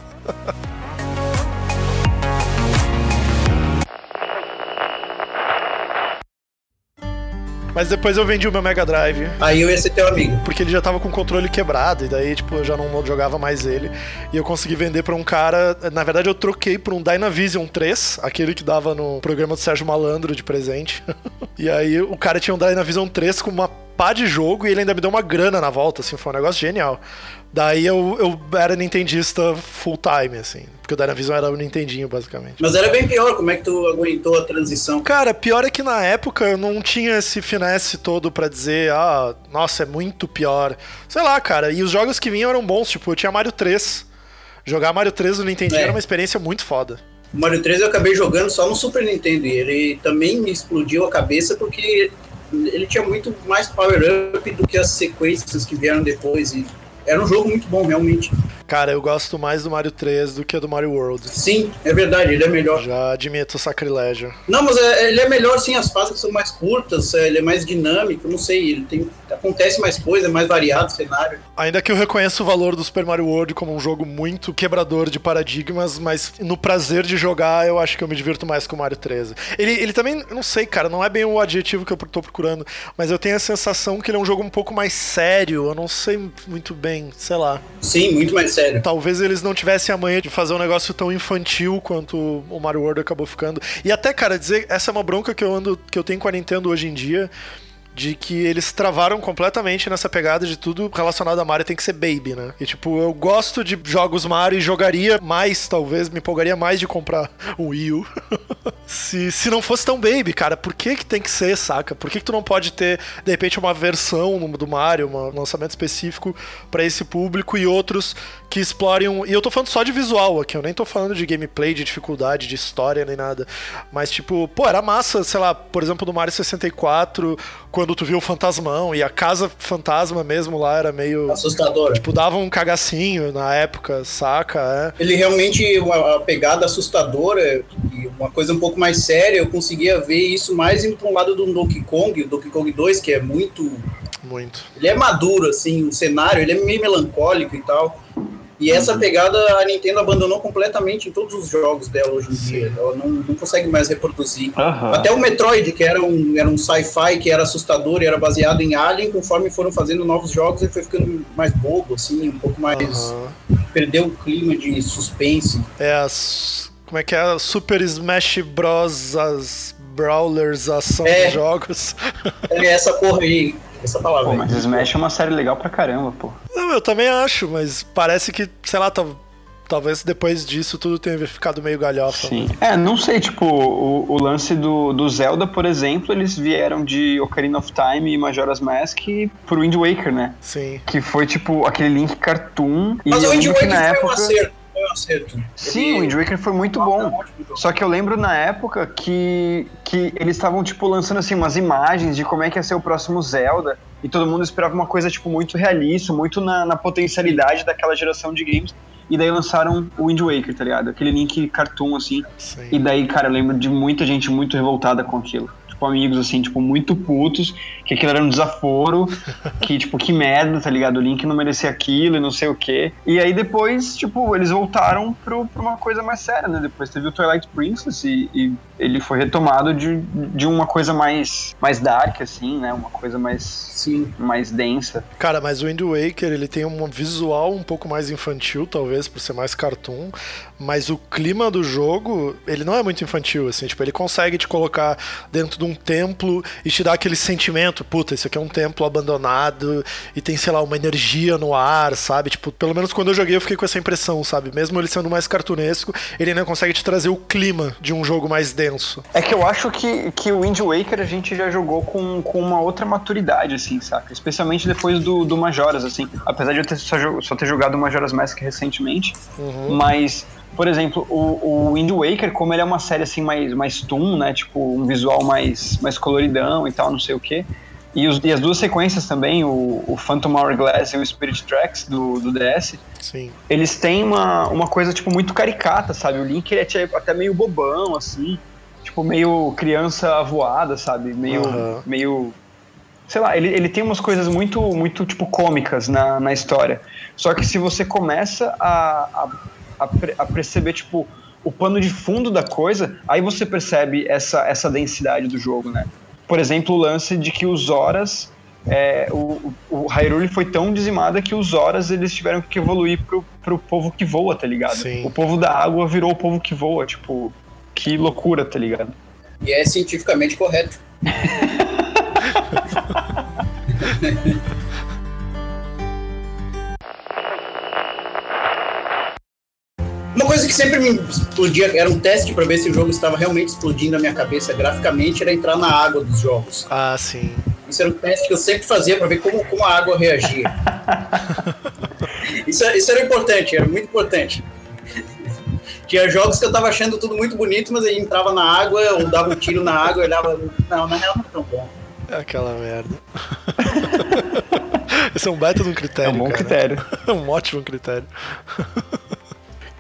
Mas depois eu vendi o meu Mega Drive. Aí eu ia ser teu amigo. Porque ele já tava com o controle quebrado, e daí, tipo, eu já não jogava mais ele. E eu consegui vender pra um cara. Na verdade, eu troquei por um Dynavision 3, aquele que dava no programa do Sérgio Malandro de presente. e aí o cara tinha um Dynavision 3 com uma pá de jogo e ele ainda me deu uma grana na volta, assim, foi um negócio genial. Daí eu, eu era nintendista full time, assim. Porque o Dynavision era o Nintendinho, basicamente. Mas era bem pior, como é que tu aguentou a transição? Cara, pior é que na época eu não tinha esse finesse todo para dizer, ah, nossa, é muito pior. Sei lá, cara. E os jogos que vinham eram bons, tipo, eu tinha Mario 3. Jogar Mario 3 no Nintendinho é. era uma experiência muito foda. O Mario 3 eu acabei jogando só no Super Nintendo e ele também me explodiu a cabeça porque ele tinha muito mais power-up do que as sequências que vieram depois e era um jogo muito bom, realmente. Cara, eu gosto mais do Mario 3 do que do Mario World. Sim, é verdade, ele é melhor. Já admito o sacrilégio. Não, mas é, ele é melhor sim, as fases são mais curtas, é, ele é mais dinâmico, não sei, ele tem, acontece mais coisa, é mais variado o cenário. Ainda que eu reconheça o valor do Super Mario World como um jogo muito quebrador de paradigmas, mas no prazer de jogar, eu acho que eu me divirto mais com o Mario 13. Ele, ele também, não sei, cara, não é bem o adjetivo que eu tô procurando, mas eu tenho a sensação que ele é um jogo um pouco mais sério, eu não sei muito bem, sei lá. Sim, muito mais sério sério. Talvez eles não tivessem a manha de fazer um negócio tão infantil quanto o Mario World acabou ficando. E até, cara, dizer, essa é uma bronca que eu ando, que eu tenho com a Nintendo hoje em dia de que eles travaram completamente nessa pegada de tudo relacionado a Mario tem que ser baby, né? E tipo, eu gosto de jogos Mario e jogaria mais, talvez, me empolgaria mais de comprar um Wii U. se, se não fosse tão baby, cara, por que que tem que ser, saca? Por que que tu não pode ter, de repente, uma versão do Mario, um lançamento específico para esse público e outros que explorem um... E eu tô falando só de visual aqui, eu nem tô falando de gameplay, de dificuldade, de história, nem nada. Mas, tipo, pô, era massa, sei lá, por exemplo, do Mario 64, quando tu viu o fantasmão e a casa fantasma mesmo lá era meio. Assustadora. Tipo, dava um cagacinho na época, saca? É. Ele realmente, uma, pegada assustadora e uma coisa um pouco mais séria, eu conseguia ver isso mais indo pra um lado do Donkey Kong, o Donkey Kong 2, que é muito. Muito. Ele é maduro, assim, o cenário, ele é meio melancólico e tal. E essa pegada a Nintendo abandonou completamente em todos os jogos dela hoje em dia. Ela não, não, consegue mais reproduzir. Uhum. Até o Metroid, que era um, era um sci-fi, que era assustador e era baseado em Alien, conforme foram fazendo novos jogos, ele foi ficando mais bobo, assim, um pouco mais. Uhum. Perdeu o clima de suspense. É, as. Como é que é? Super Smash Bros. As Brawlers, ação é, de jogos. É essa porra aí essa palavra. Pô, mas Smash é uma série legal pra caramba, pô. Não, eu também acho, mas parece que, sei lá, tá, talvez depois disso tudo tenha ficado meio galhofa. Sim. É, não sei, tipo, o, o, lance do, do Zelda, por exemplo, eles vieram de Ocarina of Time e Majora's Mask pro Wind Waker, né? Sim. Que foi, tipo, aquele link cartoon. Mas o Wind Waker na época... um acerto um acerto. Sim, o Wind Waker foi muito bom. Só que eu lembro na época que, que eles estavam, tipo, lançando, assim, umas imagens de como é que ia ser o próximo Zelda. E todo mundo esperava uma coisa, tipo, muito realista, muito na, na potencialidade daquela geração de games. E daí lançaram o Wind Waker, tá ligado? Aquele link cartoon, assim. Sim. E daí, cara, eu lembro de muita gente muito revoltada com aquilo tipo, amigos, assim, tipo, muito putos, que aquilo era um desaforo, que, tipo, que merda, tá ligado? O Link não merecia aquilo e não sei o quê. E aí depois, tipo, eles voltaram pro, pra uma coisa mais séria, né? Depois teve o Twilight Princess e, e ele foi retomado de, de uma coisa mais, mais dark, assim, né? Uma coisa mais, Sim. mais densa. Cara, mas o Wind Waker, ele tem um visual um pouco mais infantil, talvez, por ser mais cartoon, mas o clima do jogo, ele não é muito infantil, assim, tipo, ele consegue te colocar dentro de um templo e te dar aquele sentimento, puta, esse aqui é um templo abandonado e tem, sei lá, uma energia no ar, sabe? Tipo, pelo menos quando eu joguei eu fiquei com essa impressão, sabe? Mesmo ele sendo mais cartunesco, ele ainda consegue te trazer o clima de um jogo mais denso. É que eu acho que, que o Wind Waker a gente já jogou com, com uma outra maturidade, assim, saca? Especialmente depois do, do Majoras, assim. Apesar de eu ter, só, só ter jogado o Majoras Mask recentemente, uhum. mas por exemplo, o, o Wind Waker, como ele é uma série assim mais, mais toon, né? Tipo, um visual mais, mais coloridão e tal, não sei o quê. E, os, e as duas sequências também, o, o Phantom Hourglass e o Spirit Tracks do, do DS, Sim. eles têm uma, uma coisa, tipo, muito caricata, sabe? O Link, ele é tipo, até meio bobão, assim. Tipo, meio criança voada, sabre? Meio, uhum. meio sei lá, ele, ele tem umas coisas muito, muito tipo, cômicas na, na história. Só que se você começa a, a a, a perceber, tipo, o pano de fundo da coisa, aí você percebe essa, essa densidade do jogo, né? Por exemplo, o lance de que os Horas. É, o, o Hyrule foi tão dizimada que os Horas eles tiveram que evoluir pro, pro povo que voa, tá ligado? Sim. O povo da água virou o povo que voa, tipo, que loucura, tá ligado? E é cientificamente correto. Uma coisa que sempre me explodia, era um teste para ver se o jogo estava realmente explodindo na minha cabeça graficamente, era entrar na água dos jogos. Ah, sim. Isso era um teste que eu sempre fazia para ver como, como a água reagia. isso, isso era importante, era muito importante. Tinha jogos que eu tava achando tudo muito bonito, mas aí entrava na água, ou dava um tiro na água, e olhava. Não, na real não é tão bom. É aquela merda. Esse é um baita de um critério. É um bom cara. critério. É um ótimo critério.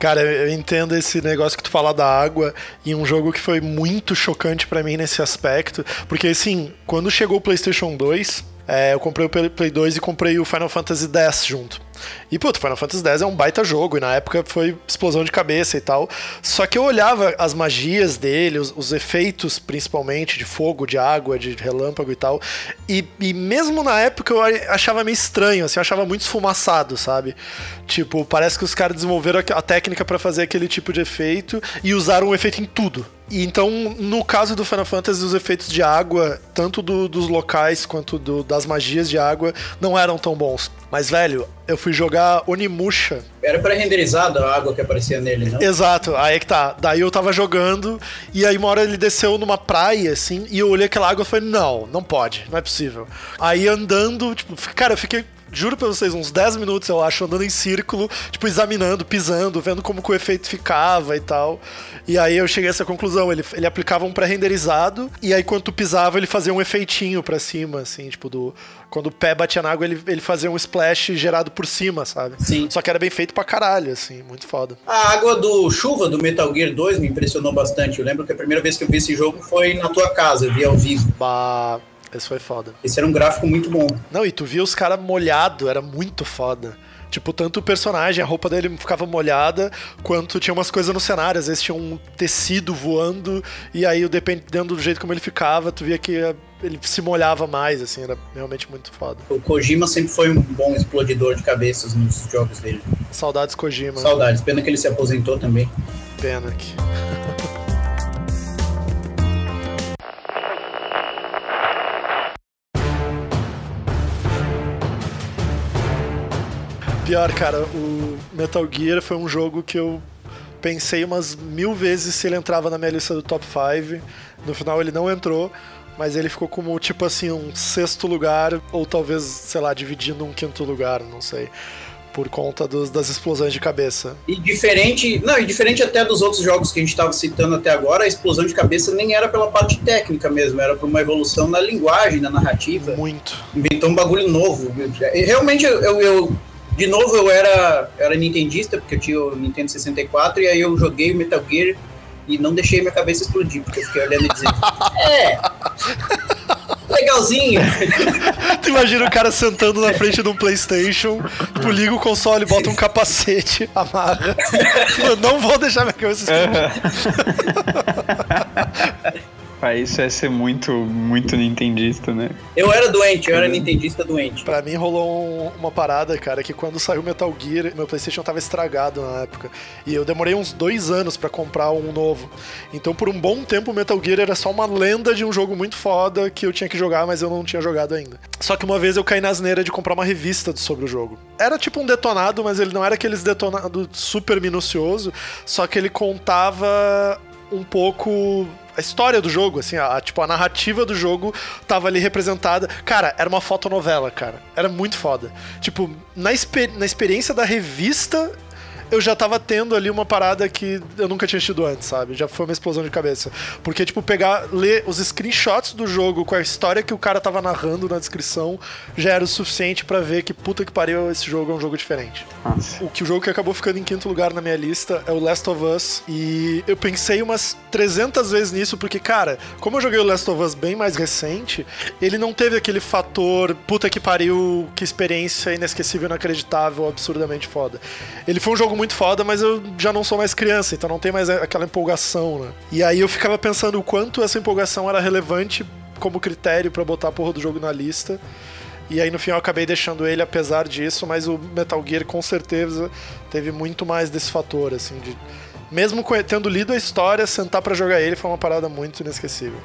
Cara, eu entendo esse negócio que tu fala da água em um jogo que foi muito chocante para mim nesse aspecto, porque assim, quando chegou o PlayStation 2, é, eu comprei o Play 2 e comprei o Final Fantasy X junto. E, puto, Final Fantasy X é um baita jogo, e na época foi explosão de cabeça e tal. Só que eu olhava as magias dele, os, os efeitos, principalmente, de fogo, de água, de relâmpago e tal. E, e, mesmo na época eu achava meio estranho, assim, eu achava muito esfumaçado, sabe? Tipo, parece que os caras desenvolveram a técnica para fazer aquele tipo de efeito e usaram o efeito em tudo. E então, no caso do Final Fantasy, os efeitos de água, tanto do, dos locais quanto do, das magias de água, não eram tão bons. Mas, velho, eu fui jogar Onimusha. Era pré-renderizado a água que aparecia nele, não? Exato, aí é que tá. Daí eu tava jogando, e aí uma hora ele desceu numa praia, assim, e eu olhei aquela água e falei, não, não pode, não é possível. Aí andando, tipo, cara, eu fiquei juro pra vocês, uns 10 minutos, eu acho, andando em círculo, tipo, examinando, pisando, vendo como que o efeito ficava e tal. E aí eu cheguei a essa conclusão. Ele, ele aplicava um pré-renderizado, e aí quando tu pisava, ele fazia um efeitinho pra cima, assim, tipo, do. Quando o pé batia na água, ele, ele fazia um splash gerado por cima, sabe? Sim. Só que era bem feito pra caralho, assim, muito foda. A água do chuva do Metal Gear 2 me impressionou bastante. Eu lembro que a primeira vez que eu vi esse jogo foi na tua casa, eu vi ao vivo. Bah. Esse foi foda. Esse era um gráfico muito bom. Não, e tu via os caras molhado, era muito foda. Tipo, tanto o personagem, a roupa dele ficava molhada, quanto tinha umas coisas no cenário. Às vezes tinha um tecido voando, e aí, dependendo do jeito como ele ficava, tu via que ele se molhava mais, assim, era realmente muito foda. O Kojima sempre foi um bom explodidor de cabeças nos jogos dele. Saudades Kojima. Saudades, pena que ele se aposentou também. Pena que. pior, cara, o Metal Gear foi um jogo que eu pensei umas mil vezes se ele entrava na minha lista do top 5. No final ele não entrou, mas ele ficou como tipo assim um sexto lugar ou talvez, sei lá, dividindo um quinto lugar, não sei por conta dos, das explosões de cabeça. E diferente, não, e diferente até dos outros jogos que a gente estava citando até agora, a explosão de cabeça nem era pela parte técnica mesmo, era por uma evolução na linguagem, na narrativa. Muito. Inventou um bagulho novo. Realmente, eu, eu, eu, de novo, eu era, era nintendista, porque eu tinha o Nintendo 64, e aí eu joguei o Metal Gear e não deixei minha cabeça explodir, porque eu fiquei olhando e dizendo, é legalzinho. tu imagina o cara sentando na frente de um PlayStation, tipo, liga o console, bota um capacete, amarra. Eu não vou deixar minha cabeça explodir. Pra isso é ser muito, muito nintendista, né? Eu era doente, eu era nintendista doente. Pra mim rolou um, uma parada, cara, que quando saiu Metal Gear, meu Playstation tava estragado na época. E eu demorei uns dois anos para comprar um novo. Então por um bom tempo o Metal Gear era só uma lenda de um jogo muito foda que eu tinha que jogar, mas eu não tinha jogado ainda. Só que uma vez eu caí na asneira de comprar uma revista sobre o jogo. Era tipo um detonado, mas ele não era aqueles detonado super minucioso, só que ele contava um pouco a história do jogo, assim, a, tipo, a narrativa do jogo tava ali representada. Cara, era uma fotonovela, cara. Era muito foda. Tipo, na, exper na experiência da revista, eu já tava tendo ali uma parada que eu nunca tinha tido antes, sabe? Já foi uma explosão de cabeça. Porque, tipo, pegar, ler os screenshots do jogo com a história que o cara tava narrando na descrição já era o suficiente para ver que puta que pariu, esse jogo é um jogo diferente. Nossa. O que o jogo que acabou ficando em quinto lugar na minha lista é o Last of Us. E eu pensei umas 300 vezes nisso, porque, cara, como eu joguei o Last of Us bem mais recente, ele não teve aquele fator puta que pariu, que experiência inesquecível, inacreditável, absurdamente foda. Ele foi um jogo muito foda, mas eu já não sou mais criança, então não tem mais aquela empolgação, né? E aí eu ficava pensando o quanto essa empolgação era relevante como critério para botar a porra do jogo na lista. E aí no fim eu acabei deixando ele apesar disso, mas o Metal Gear com certeza teve muito mais desse fator, assim, de. Mesmo tendo lido a história, sentar para jogar ele foi uma parada muito inesquecível.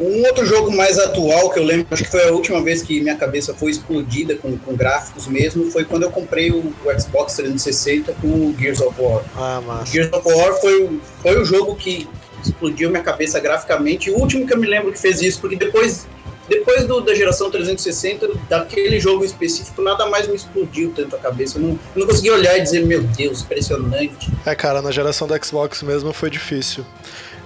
Um outro jogo mais atual que eu lembro, acho que foi a última vez que minha cabeça foi explodida com, com gráficos mesmo, foi quando eu comprei o, o, Xbox 360 com o Gears of War. Ah, massa. Gears of War foi, foi o jogo que explodiu minha cabeça graficamente. O último que eu me lembro que fez isso, porque depois depois do, da geração 360, daquele jogo específico, nada mais me explodiu tanto a cabeça. Eu não, eu não consegui olhar e dizer, meu Deus, impressionante. É, cara, na geração do Xbox mesmo foi difícil.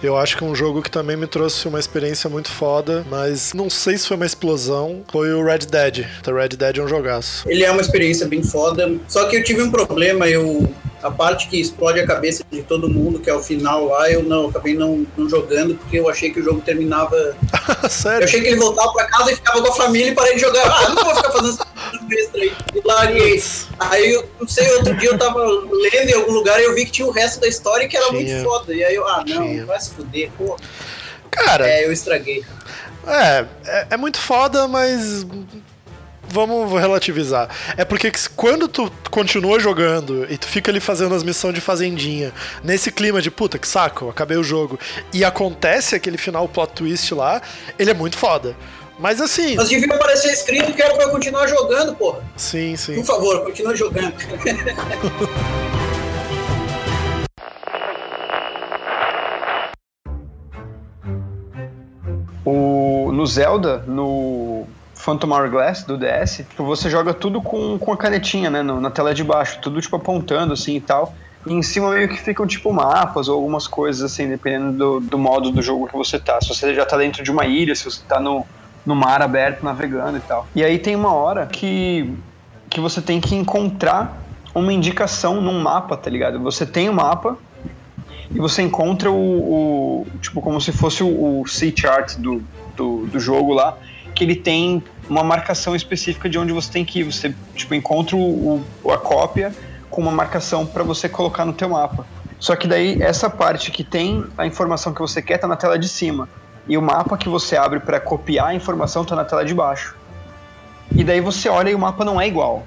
Eu acho que um jogo que também me trouxe uma experiência muito foda, mas não sei se foi uma explosão, foi o Red Dead. O Red Dead é um jogaço. Ele é uma experiência bem foda, só que eu tive um problema, eu a parte que explode a cabeça de todo mundo, que é o final lá, eu não acabei não, não jogando porque eu achei que o jogo terminava. Sério? Eu achei que ele voltava pra casa e ficava com a família e parei de jogar. Ah, não vou ficar fazendo essa extra aí. E larguei. Aí eu não sei, outro dia eu tava lendo em algum lugar e eu vi que tinha o resto da história que era tinha. muito foda. E aí eu, ah, não, tinha. vai se fuder, pô. Cara. É, eu estraguei. É, é, é muito foda, mas vamos relativizar. É porque quando tu continua jogando e tu fica ali fazendo as missões de fazendinha, nesse clima de puta que saco, acabei o jogo, e acontece aquele final plot twist lá, ele é muito foda. Mas assim. Mas devia aparecer escrito que era pra eu continuar jogando, porra. Sim, sim. Por favor, continue jogando. o, no Zelda, no Phantom Hourglass do DS, tipo, você joga tudo com, com a canetinha, né, no, na tela de baixo, tudo tipo apontando assim e tal. E em cima meio que ficam tipo mapas ou algumas coisas assim, dependendo do, do modo do jogo que você tá. Se você já tá dentro de uma ilha, se você tá no, no mar aberto navegando e tal. E aí tem uma hora que, que você tem que encontrar uma indicação num mapa, tá ligado? Você tem o um mapa e você encontra o, o, tipo como se fosse o, o sea chart do, do, do jogo lá que ele tem uma marcação específica de onde você tem que ir. Você tipo encontra o, a cópia com uma marcação para você colocar no teu mapa. Só que daí essa parte que tem a informação que você quer tá na tela de cima e o mapa que você abre para copiar a informação tá na tela de baixo. E daí você olha e o mapa não é igual.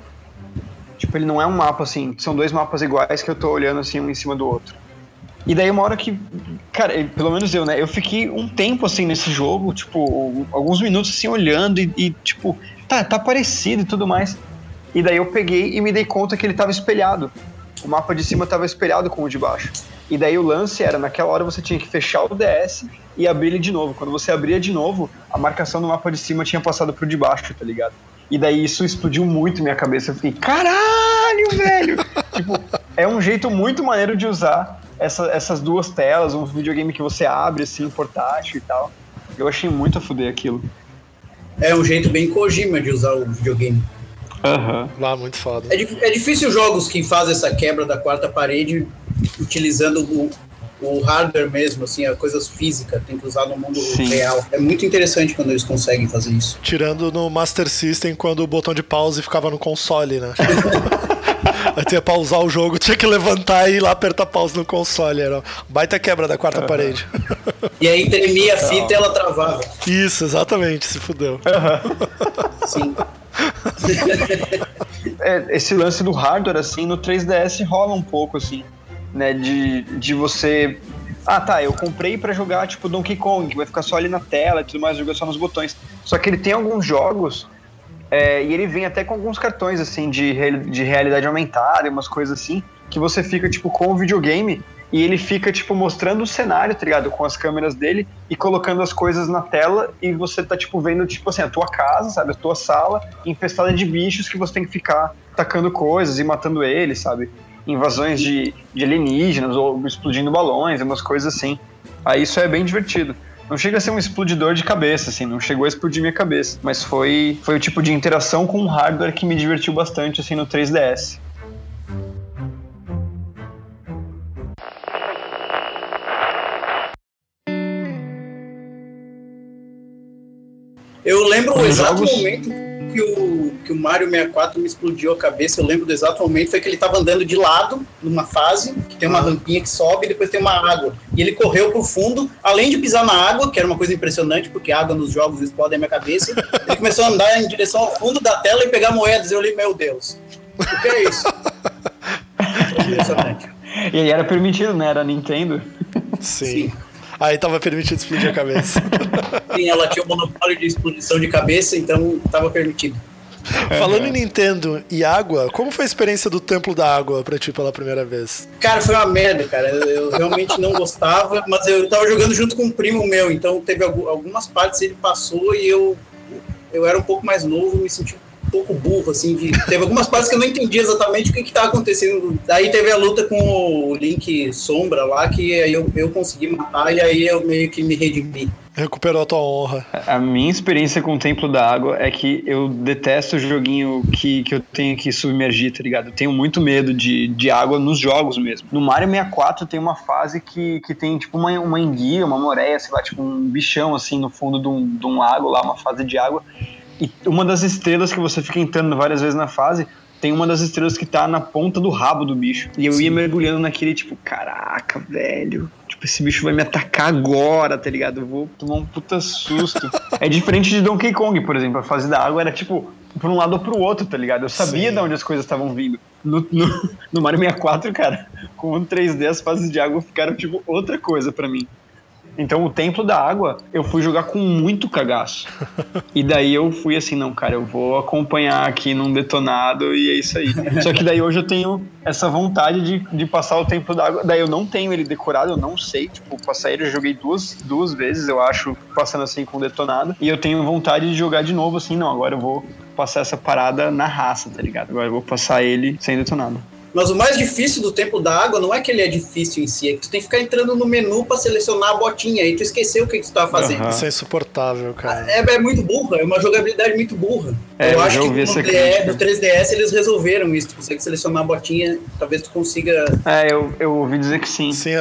Tipo, ele não é um mapa assim, são dois mapas iguais que eu tô olhando assim um em cima do outro. E daí uma hora que, cara, pelo menos eu, né? Eu fiquei um tempo assim nesse jogo, tipo, alguns minutos assim olhando e, e, tipo, tá, tá parecido e tudo mais. E daí eu peguei e me dei conta que ele tava espelhado. o mapa de cima estava espelhado com o de baixo. E daí o lance era, naquela hora você tinha que fechar o DS e abrir ele de novo. Quando você abria de novo, a marcação do mapa de cima tinha passado pro de baixo, tá ligado? E daí isso explodiu muito minha cabeça. Eu fiquei, caralho, velho! tipo, é um jeito muito maneiro de usar essa, essas duas telas, um videogame que você abre assim, portátil e tal. Eu achei muito a fuder aquilo. É um jeito bem Kojima de usar o videogame. Aham. Uhum. Lá, muito foda. É, é difícil jogos que fazem essa quebra da quarta parede utilizando o, o hardware mesmo, assim, as coisas físicas, tem que usar no mundo Sim. real. É muito interessante quando eles conseguem fazer isso. Tirando no Master System, quando o botão de pause ficava no console, né? Aí tinha pausar o jogo, tinha que levantar e ir lá apertar pause no console. Era baita quebra da quarta uhum. parede. E aí tremia a fita e ela travava. Isso, exatamente, se fudeu. Uhum. Sim. é, esse lance do hardware, assim, no 3DS rola um pouco, assim, né? De, de você. Ah, tá, eu comprei para jogar, tipo, Donkey Kong, que vai ficar só ali na tela e tudo mais, jogar só nos botões. Só que ele tem alguns jogos. É, e ele vem até com alguns cartões, assim, de, de realidade aumentada e umas coisas assim, que você fica, tipo, com o videogame e ele fica, tipo, mostrando o cenário, tá ligado? Com as câmeras dele e colocando as coisas na tela e você tá, tipo, vendo, tipo assim, a tua casa, sabe? A tua sala infestada de bichos que você tem que ficar tacando coisas e matando eles, sabe? Invasões de, de alienígenas ou explodindo balões, umas coisas assim. Aí isso é bem divertido. Não chega a ser um explodidor de cabeça, assim, não chegou a explodir minha cabeça. Mas foi, foi o tipo de interação com o hardware que me divertiu bastante, assim, no 3DS. Eu lembro o exato jogos... momento que o, que o Mario 64 me explodiu a cabeça. Eu lembro do exato momento, foi que ele estava andando de lado numa fase, que tem uma rampinha que sobe e depois tem uma água. E ele correu pro fundo, além de pisar na água, que era uma coisa impressionante, porque água nos jogos explode a minha cabeça. Ele começou a andar em direção ao fundo da tela e pegar moedas. Eu olhei, meu Deus, o que é isso? impressionante. E ele era permitido, né? Era Nintendo. Sim. Sim. Aí tava permitido explodir a cabeça. Sim, ela tinha o um monopólio de explosão de cabeça, então tava permitido. Falando em Nintendo e água, como foi a experiência do Templo da Água pra ti pela primeira vez? Cara, foi uma merda, cara. Eu realmente não gostava, mas eu tava jogando junto com um primo meu, então teve algumas partes ele passou e eu, eu era um pouco mais novo, me senti um pouco burro, assim, de, teve algumas partes que eu não entendi exatamente o que estava acontecendo. Daí teve a luta com o Link Sombra lá, que aí eu, eu consegui matar e aí eu meio que me redimi. Recuperou a tua honra. A minha experiência com o Templo da Água é que eu detesto o joguinho que, que eu tenho que submergir, tá ligado? Eu tenho muito medo de, de água nos jogos mesmo. No Mario 64 tem uma fase que, que tem tipo uma, uma enguia, uma moreia, sei lá, tipo um bichão assim no fundo de um, de um lago lá, uma fase de água. E uma das estrelas que você fica entrando várias vezes na fase, tem uma das estrelas que tá na ponta do rabo do bicho. E eu Sim. ia mergulhando naquele, tipo, caraca, velho. Tipo, esse bicho vai me atacar agora, tá ligado? Eu vou tomar um puta susto. é diferente de Donkey Kong, por exemplo. A fase da água era, tipo, por um lado ou pro outro, tá ligado? Eu sabia Sim. de onde as coisas estavam vindo. No, no, no Mario 64, cara, com o 3D, as fases de água ficaram, tipo, outra coisa para mim. Então, o Templo da Água, eu fui jogar com muito cagaço. e daí eu fui assim, não, cara, eu vou acompanhar aqui num detonado e é isso aí. Só que daí hoje eu tenho essa vontade de, de passar o Templo da Água. Daí eu não tenho ele decorado, eu não sei, tipo, passar ele, eu joguei duas, duas vezes, eu acho, passando assim com detonado. E eu tenho vontade de jogar de novo assim, não, agora eu vou passar essa parada na raça, tá ligado? Agora eu vou passar ele sem detonado. Mas o mais difícil do tempo da água não é que ele é difícil em si, é que tu tem que ficar entrando no menu para selecionar a botinha e tu esqueceu o que, que tu tá fazendo. Uhum. Isso é insuportável, cara. É, é, muito burra, é uma jogabilidade muito burra. É, eu acho que no, DE, no 3DS eles resolveram isso, tu consegue selecionar a botinha, talvez tu consiga. É, eu, eu ouvi dizer que sim. Sim,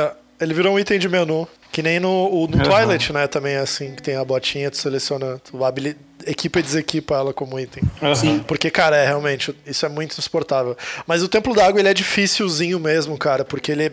ele virou um item de menu. Que nem no, no uhum. Twilight, né? Também é assim, que tem a botinha, tu seleciona, tu habilita equipa e desequipa ela como item. Uhum. Porque, cara, é realmente, isso é muito insuportável. Mas o Templo d'Água, ele é dificilzinho mesmo, cara, porque ele,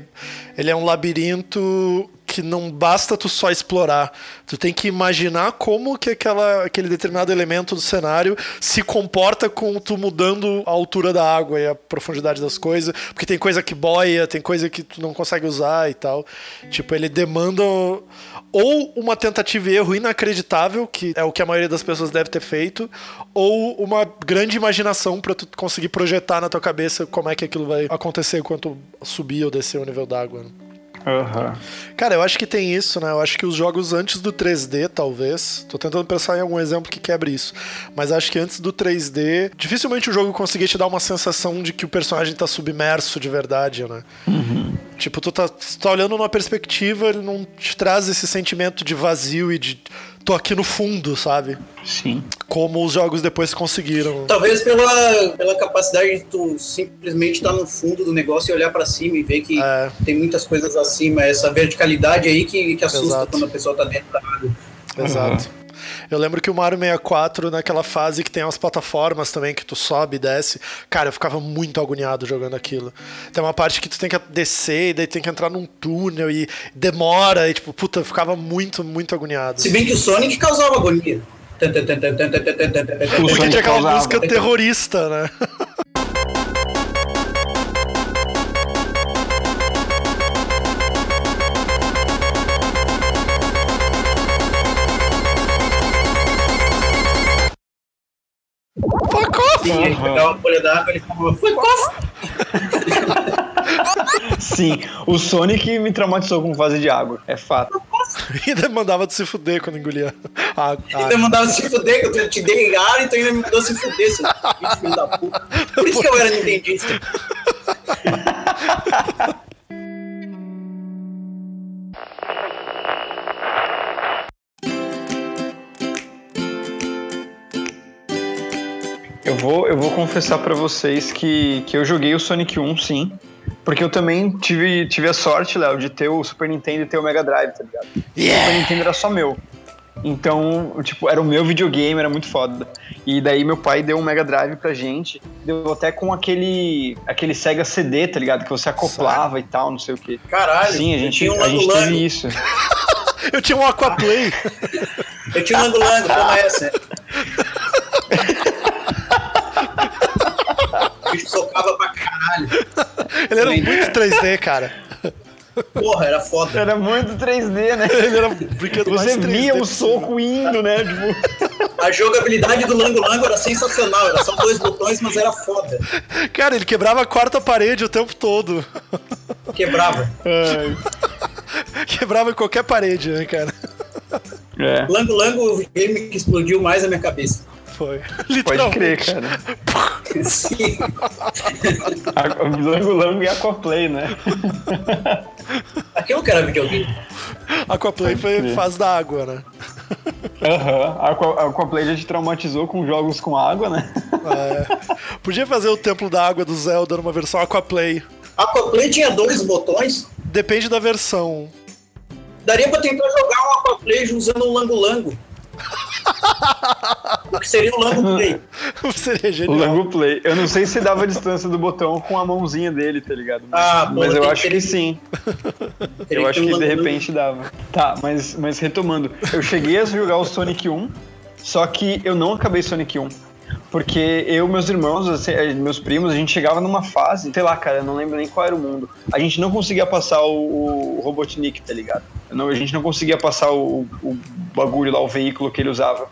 ele é um labirinto que não basta tu só explorar. Tu tem que imaginar como que aquela, aquele determinado elemento do cenário se comporta com tu mudando a altura da água e a profundidade das coisas. Porque tem coisa que boia, tem coisa que tu não consegue usar e tal. Tipo, ele demanda ou uma tentativa e erro inacreditável, que é o que a maioria das pessoas deve ter feito, ou uma grande imaginação para tu conseguir projetar na tua cabeça como é que aquilo vai acontecer quando subir ou descer o nível d'água. Né? Uhum. Cara, eu acho que tem isso, né? Eu acho que os jogos antes do 3D, talvez. Tô tentando pensar em algum exemplo que quebre isso. Mas acho que antes do 3D, dificilmente o jogo conseguia te dar uma sensação de que o personagem tá submerso de verdade, né? Uhum. Tipo, tu tá, tu tá olhando numa perspectiva, ele não te traz esse sentimento de vazio e de tô aqui no fundo, sabe? Sim. Como os jogos depois conseguiram. Talvez pela, pela capacidade de tu simplesmente estar tá no fundo do negócio e olhar para cima e ver que é. tem muitas coisas acima, essa verticalidade aí que, que assusta Exato. quando a pessoa tá dentro da água. Exato. Uhum. Eu lembro que o Mario 64, naquela fase que tem as plataformas também, que tu sobe e desce, cara, eu ficava muito agoniado jogando aquilo. Tem uma parte que tu tem que descer, e daí tem que entrar num túnel e demora, e tipo, puta, eu ficava muito, muito agoniado. Se bem que o Sonic causava agonia. Porque tinha aquela música terrorista, né? Sim, ele pegava uma folha d'água e ele falava, foi cof! Sim, o Sonic me traumatizou com fase de água, é fato. E ainda mandava de se fuder quando engolia. Ah, ah. Ainda mandava se fuder, que eu te dei ar, então ainda me mandou se fuder, seu filho da puta. Por isso que eu era nintendista. Eu vou, eu vou confessar para vocês que, que eu joguei o Sonic 1, sim. Porque eu também tive, tive a sorte, Léo, de ter o Super Nintendo e ter o Mega Drive, tá ligado? Yeah. O Super Nintendo era só meu. Então, tipo, era o meu videogame, era muito foda. E daí meu pai deu um Mega Drive pra gente, deu até com aquele aquele Sega CD, tá ligado? Que você acoplava e tal, não sei o quê. Caralho. Sim, a gente, um a gente teve isso. eu tinha um Aquaplay. eu tinha um Lango toma essa. Bicho socava pra caralho. Ele era muito 3D, cara. Porra, era foda. Era muito 3D, né? Ele era Você via o soco indo, né? Tipo... A jogabilidade do Lango Lango era sensacional. Era só dois botões, mas era foda. Cara, ele quebrava a quarta parede o tempo todo. Quebrava. Quebrava em qualquer parede, né, cara? É. Lango Lango, o game que explodiu mais na minha cabeça. Foi. Pode crer, cara. Sim. Lango Lango e Aquaplay, né? Aquilo que era videogame. Aquaplay foi fase da água, né? Aham, uhum. Aquaplay já te traumatizou com jogos com água, né? É. Podia fazer o Templo da Água do Zelda numa versão Aquaplay. Aquaplay tinha dois botões? Depende da versão. Daria pra tentar jogar um Aquaplay usando um Lango Lango. o que seria o Lango Play. seria genial. O Lango Play. Eu não sei se dava a distância do botão com a mãozinha dele, tá ligado? Mas, ah, mas eu acho que, que sim. eu acho que, que de repente dava. Tá, mas, mas retomando. Eu cheguei a jogar o Sonic 1, só que eu não acabei Sonic 1. Porque eu, meus irmãos, assim, eh, meus primos, a gente chegava numa fase, sei lá, cara, eu não lembro nem qual era o mundo. A gente não conseguia passar o, o Robotnik, tá ligado? Não, a gente não conseguia passar o, o bagulho lá, o veículo que ele usava.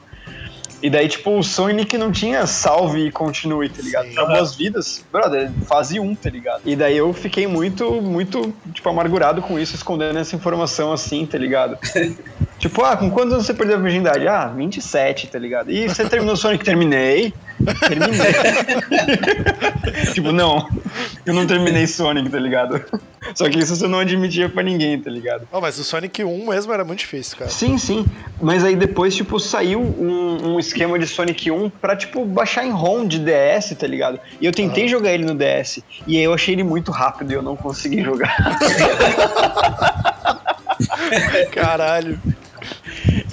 E daí, tipo, o Sonic não tinha salve e continue, tá ligado? Sim, pra boas vidas, brother, fase 1, tá ligado? E daí eu fiquei muito, muito, tipo, amargurado com isso, escondendo essa informação assim, tá ligado? tipo, ah, com quantos anos você perdeu a virgindade? Ah, 27, tá ligado? E você terminou o Sonic? Terminei. Terminei. tipo, não. Eu não terminei Sonic, tá ligado? Só que isso você não admitia pra ninguém, tá ligado? Oh, mas o Sonic 1 mesmo era muito difícil, cara. Sim, sim. Mas aí depois, tipo, saiu um, um esquema de Sonic 1 pra, tipo, baixar em ROM de DS, tá ligado? E eu tentei uhum. jogar ele no DS. E aí eu achei ele muito rápido e eu não consegui jogar. Caralho.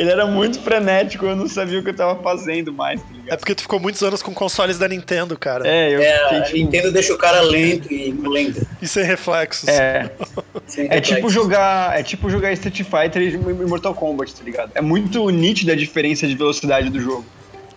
Ele era muito frenético, eu não sabia o que eu tava fazendo mais, tá ligado? É porque tu ficou muitos anos com consoles da Nintendo, cara. É, eu é, tipo... Nintendo deixa o cara lento e lento. E sem reflexos. É. sem é tipo jogar. É tipo jogar Street Fighter e Mortal Kombat, tá ligado? É muito nítida a diferença de velocidade do jogo.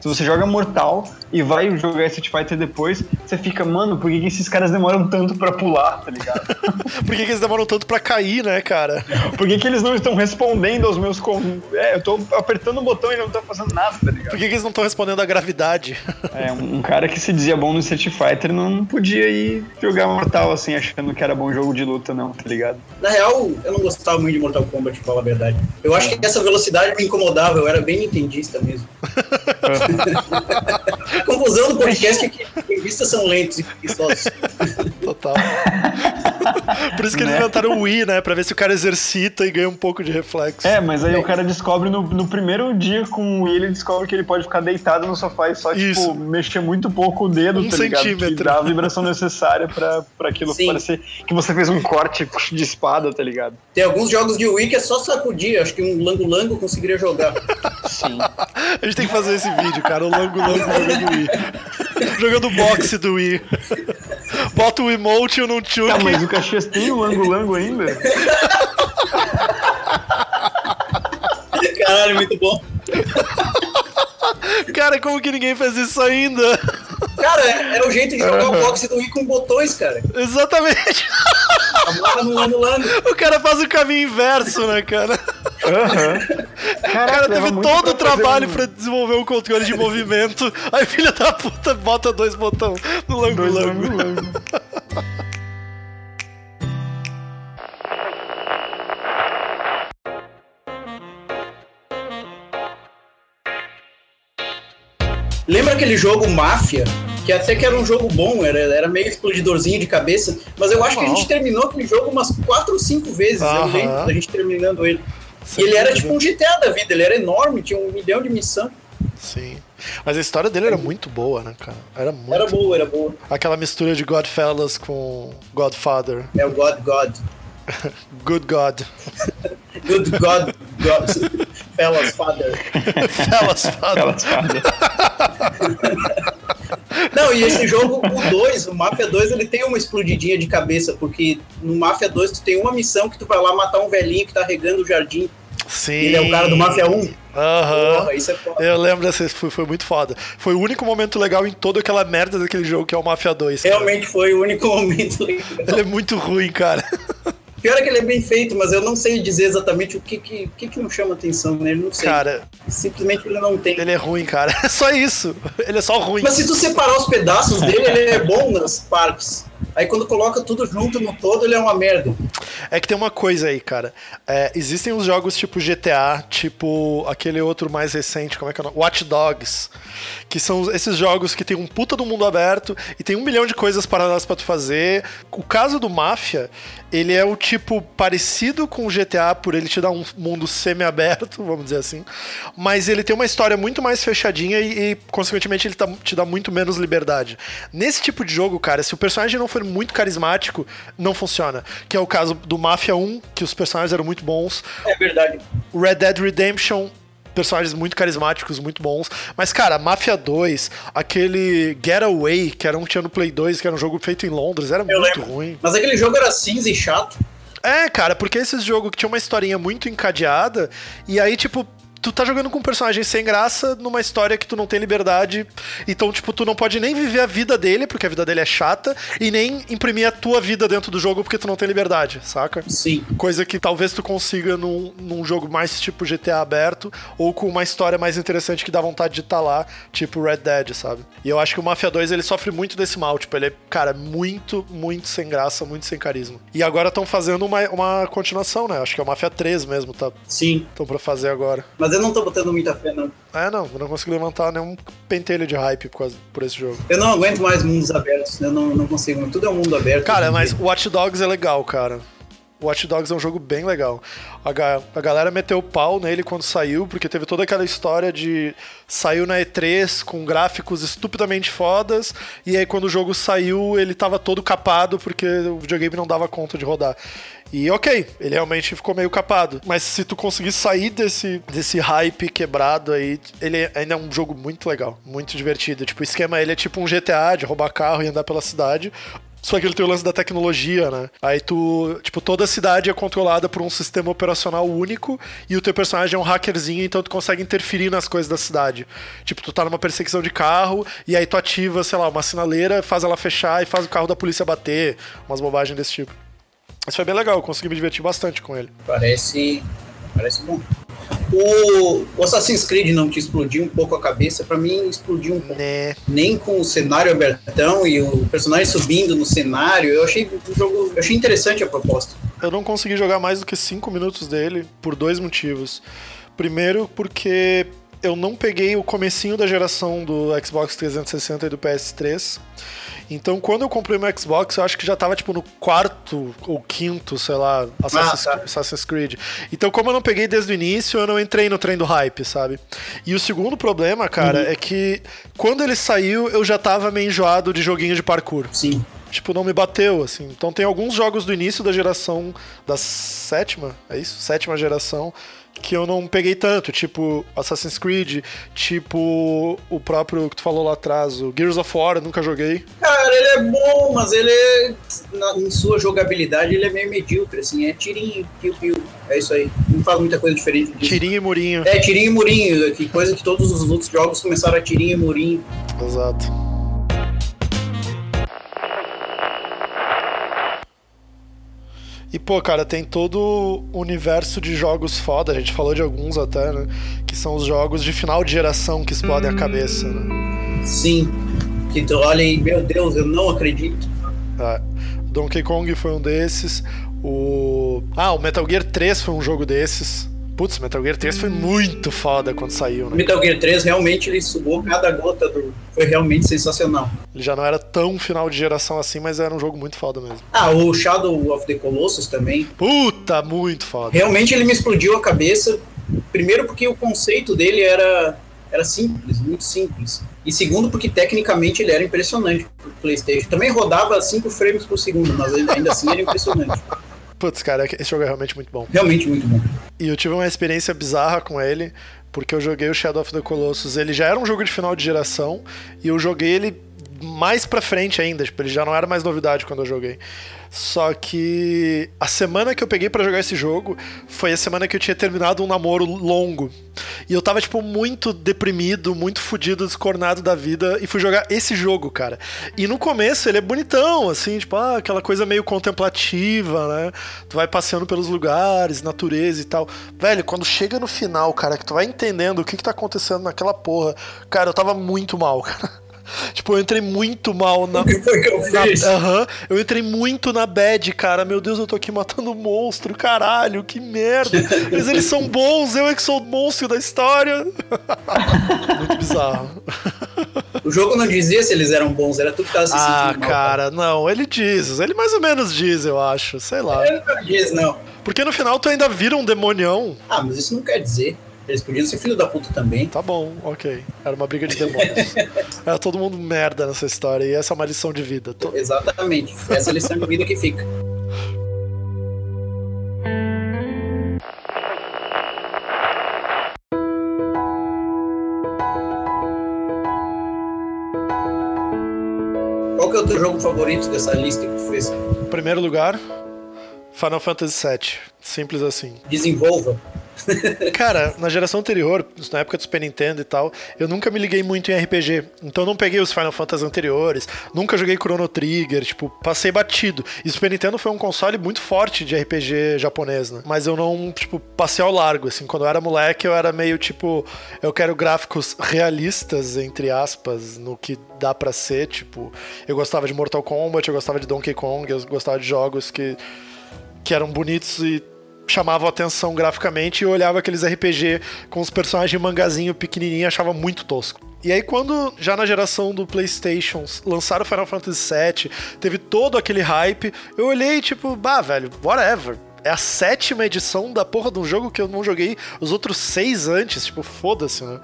Se você joga Mortal e vai jogar Street Fighter depois, você fica, mano, por que, que esses caras demoram tanto pra pular, tá ligado? por que, que eles demoram tanto pra cair, né, cara? por que, que eles não estão respondendo aos meus. Com... É, eu tô apertando o botão e não tô fazendo nada, tá ligado? Por que, que eles não estão respondendo à gravidade? é, um, um, cara que se dizia bom no Street Fighter não podia ir jogar Mortal assim, achando que era bom jogo de luta, não, tá ligado? Na real, eu não gostava muito de Mortal Kombat, pra falar a verdade. Eu acho que essa velocidade me incomodava, eu era bem nintendista mesmo. Conclusão do podcast é que revistas são lentos e preguiçosos. Total. Por isso que eles né? inventaram o Wii, né? Pra ver se o cara exercita e ganha um pouco de reflexo. É, mas aí é. o cara descobre no, no, primeiro dia com o Wii, ele descobre que ele pode ficar deitado no sofá e só, tipo, Isso. tipo, mexer muito pouco o dedo, um tá centímetro. ligado? Que dá a vibração necessária pra, pra aquilo Sim. parecer que você fez um corte de espada, tá ligado? Tem alguns jogos de Wii que é só sacudir, acho que um lango-lango conseguiria jogar. Sim. a gente tem que fazer esse vídeo, cara, o lango-lango jogando Wii. jogando boxe do Wii. Bota o emote e o nunchuk. Tá, mas o Caxias tem o lango-lango ainda? Caralho, muito bom. Cara, como que ninguém fez isso ainda? Cara, é, é o jeito de jogar uhum. o boxe do Wii com botões, cara. Exatamente. Amarra no lano, lano. O cara faz o caminho inverso, né, cara? Uhum. o cara teve todo o trabalho pra desenvolver um controle de movimento. Aí filha da puta bota dois botões no lango-lango. Lembra aquele jogo Máfia? Que até que era um jogo bom, era, era meio explodidorzinho de cabeça, mas eu acho que a gente terminou aquele jogo umas 4 ou 5 vezes, eu lembro da gente terminando ele. E ele era tipo um GTA da vida, ele era enorme, tinha um milhão de missão. Sim. Mas a história dele era muito boa, né, cara? Era muito. Era boa, era boa. Aquela mistura de Godfellas com Godfather. É o God God. Good God. Good God. God. Fellas Father. Fellas Father. Fellas Father. Não, e esse jogo, o 2, o Mafia 2, ele tem uma explodidinha de cabeça, porque no Mafia 2 tu tem uma missão que tu vai lá matar um velhinho que tá regando o jardim. Sim. Ele é o cara do Mafia 1. Aham. Uhum. isso é foda. Eu lembro dessa, foi, foi muito foda. Foi o único momento legal em toda aquela merda daquele jogo que é o Mafia 2. Cara. Realmente foi o único momento legal. Ele é muito ruim, cara. Pior é que ele é bem feito, mas eu não sei dizer exatamente o que que, que, que não chama atenção nele, não sei. Cara... Simplesmente ele não tem. Ele é ruim, cara. É só isso. Ele é só ruim. Mas se tu separar os pedaços dele, ele é bom nas partes. Aí quando coloca tudo junto no todo, ele é uma merda. É que tem uma coisa aí, cara. É, existem os jogos tipo GTA, tipo aquele outro mais recente, como é que é o nome? Watch Dogs. Que são esses jogos que tem um puta do mundo aberto e tem um milhão de coisas paralelas para tu fazer. O caso do Mafia, ele é o tipo parecido com o GTA, por ele te dar um mundo semi-aberto, vamos dizer assim. Mas ele tem uma história muito mais fechadinha e, e consequentemente, ele tá, te dá muito menos liberdade. Nesse tipo de jogo, cara, se o personagem não for muito carismático, não funciona. Que é o caso do Mafia 1, que os personagens eram muito bons. É verdade. Red Dead Redemption personagens muito carismáticos, muito bons. Mas, cara, Mafia 2, aquele Getaway, que era um que tinha no Play 2, que era um jogo feito em Londres, era Eu muito lembro. ruim. Mas aquele jogo era cinza e chato. É, cara, porque esses jogos que tinha uma historinha muito encadeada, e aí, tipo, tu tá jogando com um personagem sem graça numa história que tu não tem liberdade. Então, tipo, tu não pode nem viver a vida dele, porque a vida dele é chata, e nem imprimir a tua vida dentro do jogo porque tu não tem liberdade, saca? Sim. Coisa que talvez tu consiga num, num jogo mais tipo GTA aberto, ou com uma história mais interessante que dá vontade de estar tá lá, tipo Red Dead, sabe? E eu acho que o Mafia 2 ele sofre muito desse mal, tipo, ele é, cara, muito, muito sem graça, muito sem carisma. E agora estão fazendo uma, uma continuação, né? Acho que é o Mafia 3 mesmo, tá? Sim. Estão pra fazer agora. Mas eu não tô botando muita fé, não. É, não, eu não consigo levantar nenhum pentelho de hype por, causa, por esse jogo. Eu não aguento mais mundos abertos, eu não, não consigo. Tudo é um mundo aberto. Cara, mas Watch Dogs é legal, cara. Watch Dogs é um jogo bem legal. A, ga a galera meteu o pau nele quando saiu, porque teve toda aquela história de saiu na E3 com gráficos estupidamente fodas, e aí quando o jogo saiu ele tava todo capado porque o videogame não dava conta de rodar. E ok, ele realmente ficou meio capado. Mas se tu conseguir sair desse, desse hype quebrado aí, ele ainda é um jogo muito legal, muito divertido. Tipo, o esquema ele é tipo um GTA de roubar carro e andar pela cidade. Só que ele tem o lance da tecnologia, né? Aí tu, tipo, toda a cidade é controlada por um sistema operacional único e o teu personagem é um hackerzinho, então tu consegue interferir nas coisas da cidade. Tipo, tu tá numa perseguição de carro e aí tu ativa, sei lá, uma sinaleira, faz ela fechar e faz o carro da polícia bater, umas bobagens desse tipo. Mas foi bem legal, eu consegui me divertir bastante com ele. Parece. Parece bom. O, o Assassin's Creed não te explodiu um pouco a cabeça? Para mim, explodiu um pouco. Né. Nem com o cenário abertão e o personagem subindo no cenário. Eu achei o jogo. Eu achei interessante a proposta. Eu não consegui jogar mais do que 5 minutos dele por dois motivos. Primeiro, porque eu não peguei o comecinho da geração do Xbox 360 e do PS3. Então, quando eu comprei meu Xbox, eu acho que já tava, tipo, no quarto ou quinto, sei lá, Assassin's, ah, tá. Assassin's Creed. Então, como eu não peguei desde o início, eu não entrei no trem do hype, sabe? E o segundo problema, cara, uhum. é que quando ele saiu, eu já tava meio enjoado de joguinho de parkour. Sim tipo, não me bateu, assim. Então tem alguns jogos do início da geração da sétima, é isso? Sétima geração, que eu não peguei tanto, tipo Assassin's Creed, tipo o próprio que tu falou lá atrás, o Gears of War, eu nunca joguei. Cara, ele é bom, mas ele é, na, em sua jogabilidade ele é meio medíocre, assim, é tirinho, piu-piu, é isso aí. Não faz muita coisa diferente disso. Tirinho e murinho. É, tirinho e murinho, que coisa que todos os outros jogos começaram a tirinho e murinho. Exato. E, pô, cara, tem todo o universo de jogos foda, a gente falou de alguns até, né? Que são os jogos de final de geração que explodem a cabeça, né? Sim. Que tu olha e, meu Deus, eu não acredito. É. Donkey Kong foi um desses. O. Ah, o Metal Gear 3 foi um jogo desses. Putz, Metal Gear 3 foi muito foda quando saiu, né? Metal Gear 3 realmente ele sugou cada gota do. Foi realmente sensacional. Ele já não era tão final de geração assim, mas era um jogo muito foda mesmo. Ah, o Shadow of the Colossus também. Puta, muito foda. Realmente ele me explodiu a cabeça. Primeiro porque o conceito dele era, era simples, muito simples. E segundo porque tecnicamente ele era impressionante pro PlayStation. Também rodava 5 frames por segundo, mas ainda assim era impressionante. Putz, cara, esse jogo é realmente muito bom. Realmente muito bom. E eu tive uma experiência bizarra com ele, porque eu joguei o Shadow of the Colossus. Ele já era um jogo de final de geração, e eu joguei ele mais pra frente ainda, tipo, ele já não era mais novidade quando eu joguei. Só que a semana que eu peguei para jogar esse jogo foi a semana que eu tinha terminado um namoro longo. E eu tava, tipo, muito deprimido, muito fudido, descornado da vida e fui jogar esse jogo, cara. E no começo ele é bonitão, assim, tipo, ah, aquela coisa meio contemplativa, né? Tu vai passeando pelos lugares, natureza e tal. Velho, quando chega no final, cara, que tu vai entendendo o que que tá acontecendo naquela porra, cara, eu tava muito mal, cara. Tipo, eu entrei muito mal na. O que foi que eu fiz? Aham. eu entrei muito na bad, cara. Meu Deus, eu tô aqui matando um monstro, caralho, que merda. Mas eles são bons, eu é que sou o monstro da história. muito bizarro. O jogo não dizia se eles eram bons, era tu que tava se sentindo Ah, mal, cara, não, ele diz. Ele mais ou menos diz, eu acho. Sei lá. Ele não diz, não. Porque no final tu ainda vira um demonião. Ah, mas isso não quer dizer. Eles podiam ser filho da puta também. Tá bom, ok. Era uma briga de demônios. Era todo mundo merda nessa história e essa é uma lição de vida. Tô... Exatamente. Essa é a lição de vida que fica. Qual que é o teu jogo favorito dessa lista que tu fez? Primeiro lugar, Final Fantasy VII. Simples assim. Desenvolva. Cara, na geração anterior, na época do Super Nintendo e tal, eu nunca me liguei muito em RPG. Então não peguei os Final Fantasy anteriores, nunca joguei Chrono Trigger, tipo, passei batido. E o Super Nintendo foi um console muito forte de RPG japonês, né? Mas eu não, tipo, passei ao largo, assim. Quando eu era moleque, eu era meio tipo, eu quero gráficos realistas, entre aspas, no que dá para ser, tipo, eu gostava de Mortal Kombat, eu gostava de Donkey Kong, eu gostava de jogos que que eram bonitos e chamavam atenção graficamente e eu olhava aqueles RPG com os personagens mangazinho pequenininho e achava muito tosco. E aí, quando já na geração do PlayStation lançaram Final Fantasy VII, teve todo aquele hype, eu olhei tipo, bah, velho, whatever. É a sétima edição da porra de um jogo que eu não joguei os outros seis antes, tipo, foda-se, né?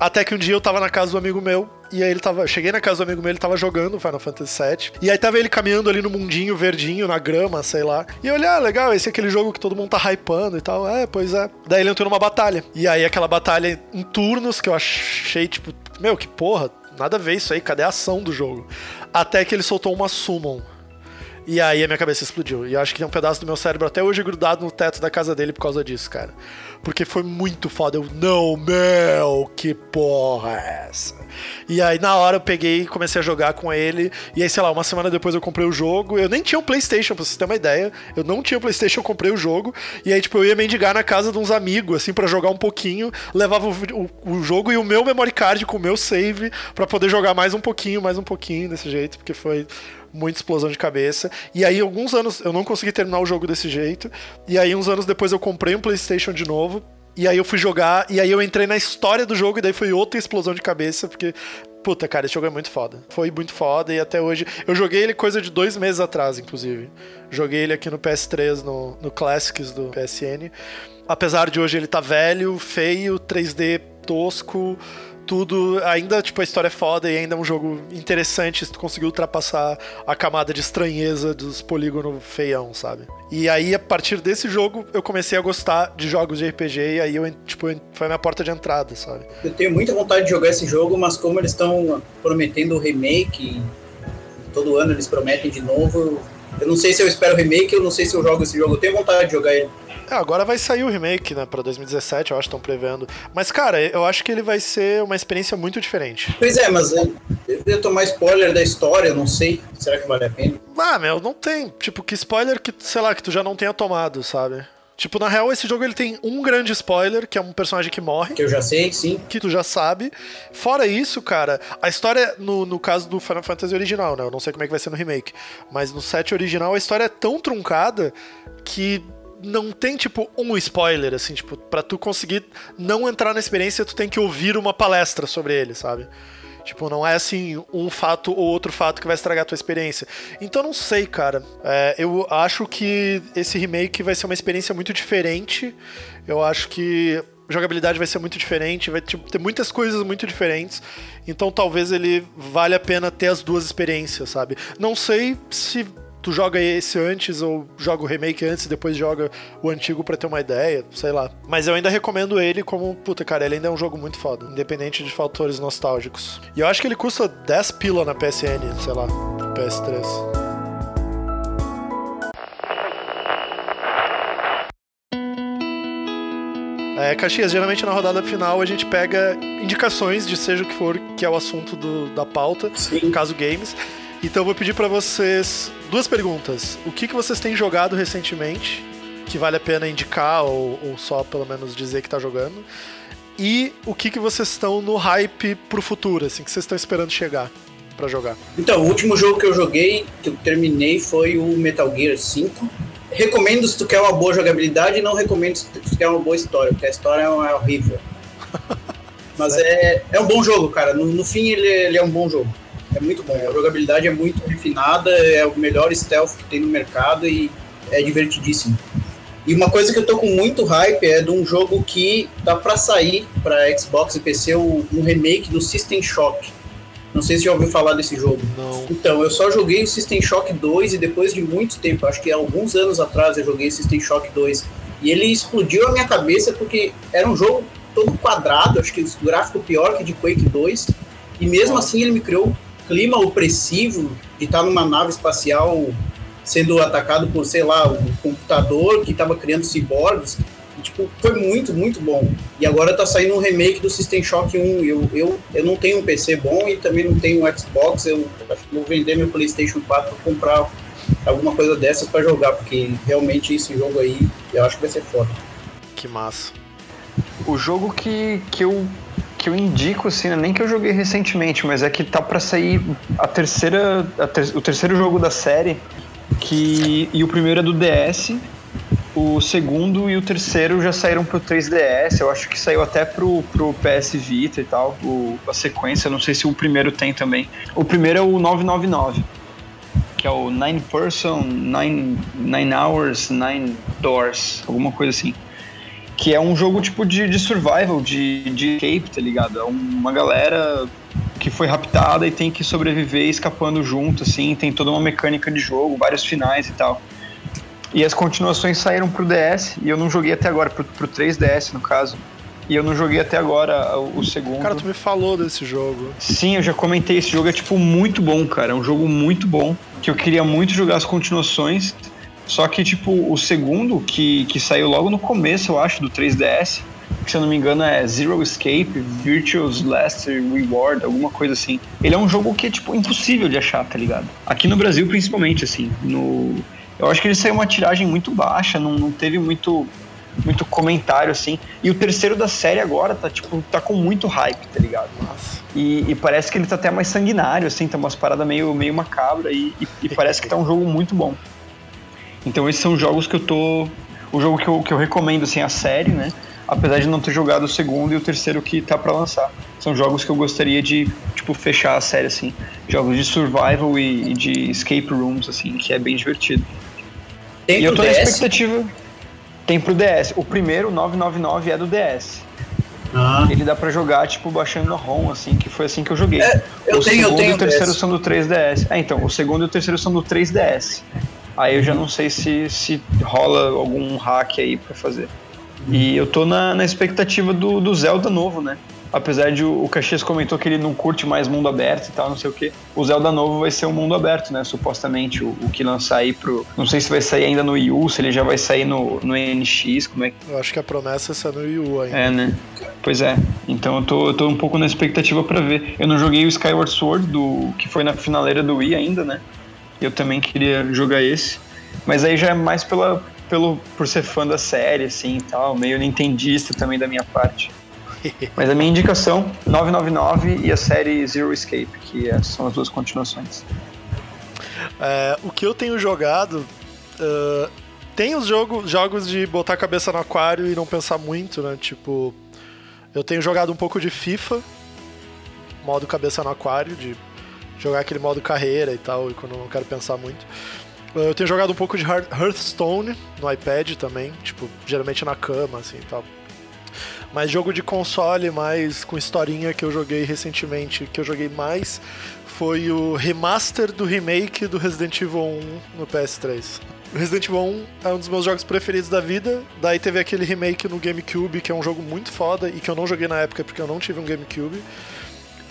Até que um dia eu tava na casa do amigo meu, e aí ele tava. Cheguei na casa do amigo meu, ele tava jogando Final Fantasy VII. E aí tava ele caminhando ali no mundinho verdinho, na grama, sei lá. E eu olhei, ah, legal, esse é aquele jogo que todo mundo tá hypando e tal. É, pois é. Daí ele entrou numa batalha. E aí aquela batalha em turnos que eu achei, tipo, meu, que porra, nada a ver isso aí, cadê a ação do jogo? Até que ele soltou uma summon. E aí a minha cabeça explodiu. E acho que tem um pedaço do meu cérebro até hoje grudado no teto da casa dele por causa disso, cara. Porque foi muito foda. Eu, não, meu, que porra é essa? E aí na hora eu peguei e comecei a jogar com ele. E aí, sei lá, uma semana depois eu comprei o jogo. Eu nem tinha um PlayStation, pra vocês terem uma ideia. Eu não tinha um PlayStation, eu comprei o jogo. E aí, tipo, eu ia mendigar na casa de uns amigos, assim, para jogar um pouquinho. Levava o, o, o, jogo e o meu memory card com o meu save para poder jogar mais um pouquinho, mais um pouquinho desse jeito, porque foi muita explosão de cabeça. E aí, alguns anos, eu não consegui terminar o jogo desse jeito. E aí, uns anos depois, eu comprei um PlayStation de novo. E aí eu fui jogar, e aí eu entrei na história do jogo, e daí foi outra explosão de cabeça, porque Puta, cara, esse jogo é muito foda. Foi muito foda e até hoje. Eu joguei ele coisa de dois meses atrás, inclusive. Joguei ele aqui no PS3, no, no Classics do PSN. Apesar de hoje ele tá velho, feio, 3D tosco tudo, ainda, tipo, a história é foda e ainda é um jogo interessante se tu conseguiu ultrapassar a camada de estranheza dos polígonos feião, sabe? E aí, a partir desse jogo, eu comecei a gostar de jogos de RPG e aí eu, tipo, foi a minha porta de entrada, sabe? Eu tenho muita vontade de jogar esse jogo, mas como eles estão prometendo o remake, todo ano eles prometem de novo, eu não sei se eu espero o remake, eu não sei se eu jogo esse jogo, eu tenho vontade de jogar ele. É, agora vai sair o remake, né, pra 2017, eu acho que estão prevendo. Mas, cara, eu acho que ele vai ser uma experiência muito diferente. Pois é, mas eu, eu ia tomar spoiler da história, não sei. Será que vale a pena? Ah, meu, não tem. Tipo, que spoiler que, sei lá, que tu já não tenha tomado, sabe? Tipo, na real, esse jogo ele tem um grande spoiler, que é um personagem que morre. Que eu já sei, sim. Que tu já sabe. Fora isso, cara, a história, no, no caso do Final Fantasy original, né? Eu não sei como é que vai ser no remake. Mas no set original, a história é tão truncada que não tem, tipo, um spoiler, assim, tipo, pra tu conseguir não entrar na experiência, tu tem que ouvir uma palestra sobre ele, sabe? Tipo, não é assim, um fato ou outro fato que vai estragar a tua experiência. Então não sei, cara. É, eu acho que esse remake vai ser uma experiência muito diferente. Eu acho que jogabilidade vai ser muito diferente, vai tipo, ter muitas coisas muito diferentes. Então talvez ele valha a pena ter as duas experiências, sabe? Não sei se tu joga esse antes ou joga o remake antes e depois joga o antigo para ter uma ideia, sei lá. Mas eu ainda recomendo ele como, puta, cara, ele ainda é um jogo muito foda, independente de fatores nostálgicos. E eu acho que ele custa 10 pila na PSN, sei lá, PS3. É, Caxias, geralmente na rodada final a gente pega indicações de seja o que for, que é o assunto do, da pauta, Sim. no caso games. Então eu vou pedir para vocês duas perguntas. O que, que vocês têm jogado recentemente, que vale a pena indicar ou, ou só pelo menos dizer que tá jogando? E o que, que vocês estão no hype pro futuro, assim, que vocês estão esperando chegar para jogar? Então, o último jogo que eu joguei, que eu terminei, foi o Metal Gear 5. Recomendo se tu quer uma boa jogabilidade e não recomendo se tu quer uma boa história, porque a história é horrível. Mas é, é um bom jogo, cara. No, no fim, ele, ele é um bom jogo. É muito bom. A jogabilidade é muito refinada, é o melhor stealth que tem no mercado e é divertidíssimo. E uma coisa que eu tô com muito hype é de um jogo que tá para sair para Xbox e PC, um remake do System Shock. Não sei se já ouviu falar desse jogo. Não. Então, eu só joguei o System Shock 2 e depois de muito tempo, acho que há alguns anos atrás eu joguei System Shock 2. E ele explodiu a minha cabeça porque era um jogo todo quadrado, acho que o gráfico pior que de Quake 2. E mesmo assim ele me criou clima opressivo de estar numa nave espacial sendo atacado por, sei lá, um computador que estava criando ciborgues. tipo, foi muito, muito bom. E agora tá saindo um remake do System Shock 1. Eu, eu, eu não tenho um PC bom e também não tenho um Xbox. Eu vou vender meu PlayStation 4 para comprar alguma coisa dessas para jogar, porque realmente esse jogo aí eu acho que vai ser foda. Que massa. O jogo que, que eu que eu indico, assim, né? nem que eu joguei recentemente, mas é que tá para sair a terceira, a ter, o terceiro jogo da série, que e o primeiro é do DS, O segundo e o terceiro já saíram pro 3DS, eu acho que saiu até pro, pro PS Vita e tal, o, a sequência, não sei se o primeiro tem também. O primeiro é o 999, que é o Nine Person, Nine, nine Hours, Nine Doors, alguma coisa assim. Que é um jogo tipo de, de survival, de, de escape, tá ligado? É uma galera que foi raptada e tem que sobreviver escapando junto, assim, tem toda uma mecânica de jogo, vários finais e tal. E as continuações saíram pro DS e eu não joguei até agora, pro, pro 3DS no caso. E eu não joguei até agora o, o segundo. Cara, tu me falou desse jogo. Sim, eu já comentei. Esse jogo é, tipo, muito bom, cara. É um jogo muito bom. Que eu queria muito jogar as continuações. Só que, tipo, o segundo, que, que saiu logo no começo, eu acho, do 3DS, que se eu não me engano é Zero Escape, Virtuous Last Reward, alguma coisa assim. Ele é um jogo que é, tipo, impossível de achar, tá ligado? Aqui no Brasil, principalmente, assim. No eu acho que ele saiu uma tiragem muito baixa, não, não teve muito muito comentário, assim. E o terceiro da série agora tá, tipo, tá com muito hype, tá ligado? E, e, parece que ele tá até mais sanguinário, assim, tá umas paradas meio, meio macabra e, e, e, parece que tá um jogo muito bom. Então esses são jogos que eu tô. O jogo que eu, que eu recomendo, assim, a série, né? Apesar de não ter jogado o segundo e o terceiro que tá para lançar. São jogos que eu gostaria de, tipo, fechar a série, assim. Jogos de survival e, e de escape rooms, assim, que é bem divertido. Tem e eu tô DS? na expectativa. Tem pro DS. O primeiro, 999, é do DS. Ah. Ele dá pra jogar, tipo, baixando a ROM, assim, que foi assim que eu joguei. É, eu o tenho, segundo eu tenho e o terceiro DS. são do 3DS. É, então, o segundo e o terceiro são do 3DS. Aí eu já não sei se, se rola algum hack aí pra fazer. E eu tô na, na expectativa do, do Zelda novo, né? apesar de o, Caxias comentou que ele não curte mais mundo aberto e tal, não sei o que. O Zelda novo vai ser um mundo aberto, né? Supostamente, o, o, que lançar aí pro. Não sei se vai sair ainda no Wii U, se ele já vai sair no, no NX, como é que. Eu acho que a promessa é ser no Wii U ainda. É, né? Pois é. Então eu tô, eu tô um pouco na expectativa para ver. Eu não joguei o Skyward Sword, do, que foi na finaleira do Wii ainda, né? Eu também queria jogar esse. Mas aí já é mais pela, pelo, por ser fã da série, assim e tal, meio nintendista também da minha parte. Mas a minha indicação, 999 e a série Zero Escape, que é, são as duas continuações. É, o que eu tenho jogado. Uh, tem os jogo, jogos de botar a cabeça no aquário e não pensar muito, né? Tipo, eu tenho jogado um pouco de FIFA, modo cabeça no aquário, de jogar aquele modo carreira e tal, e quando eu não quero pensar muito. Eu tenho jogado um pouco de Hearthstone no iPad também, tipo, geralmente na cama, assim e tal. Mas jogo de console mais com historinha que eu joguei recentemente, que eu joguei mais, foi o remaster do remake do Resident Evil 1 no PS3. O Resident Evil 1 é um dos meus jogos preferidos da vida. Daí teve aquele remake no GameCube, que é um jogo muito foda e que eu não joguei na época porque eu não tive um GameCube.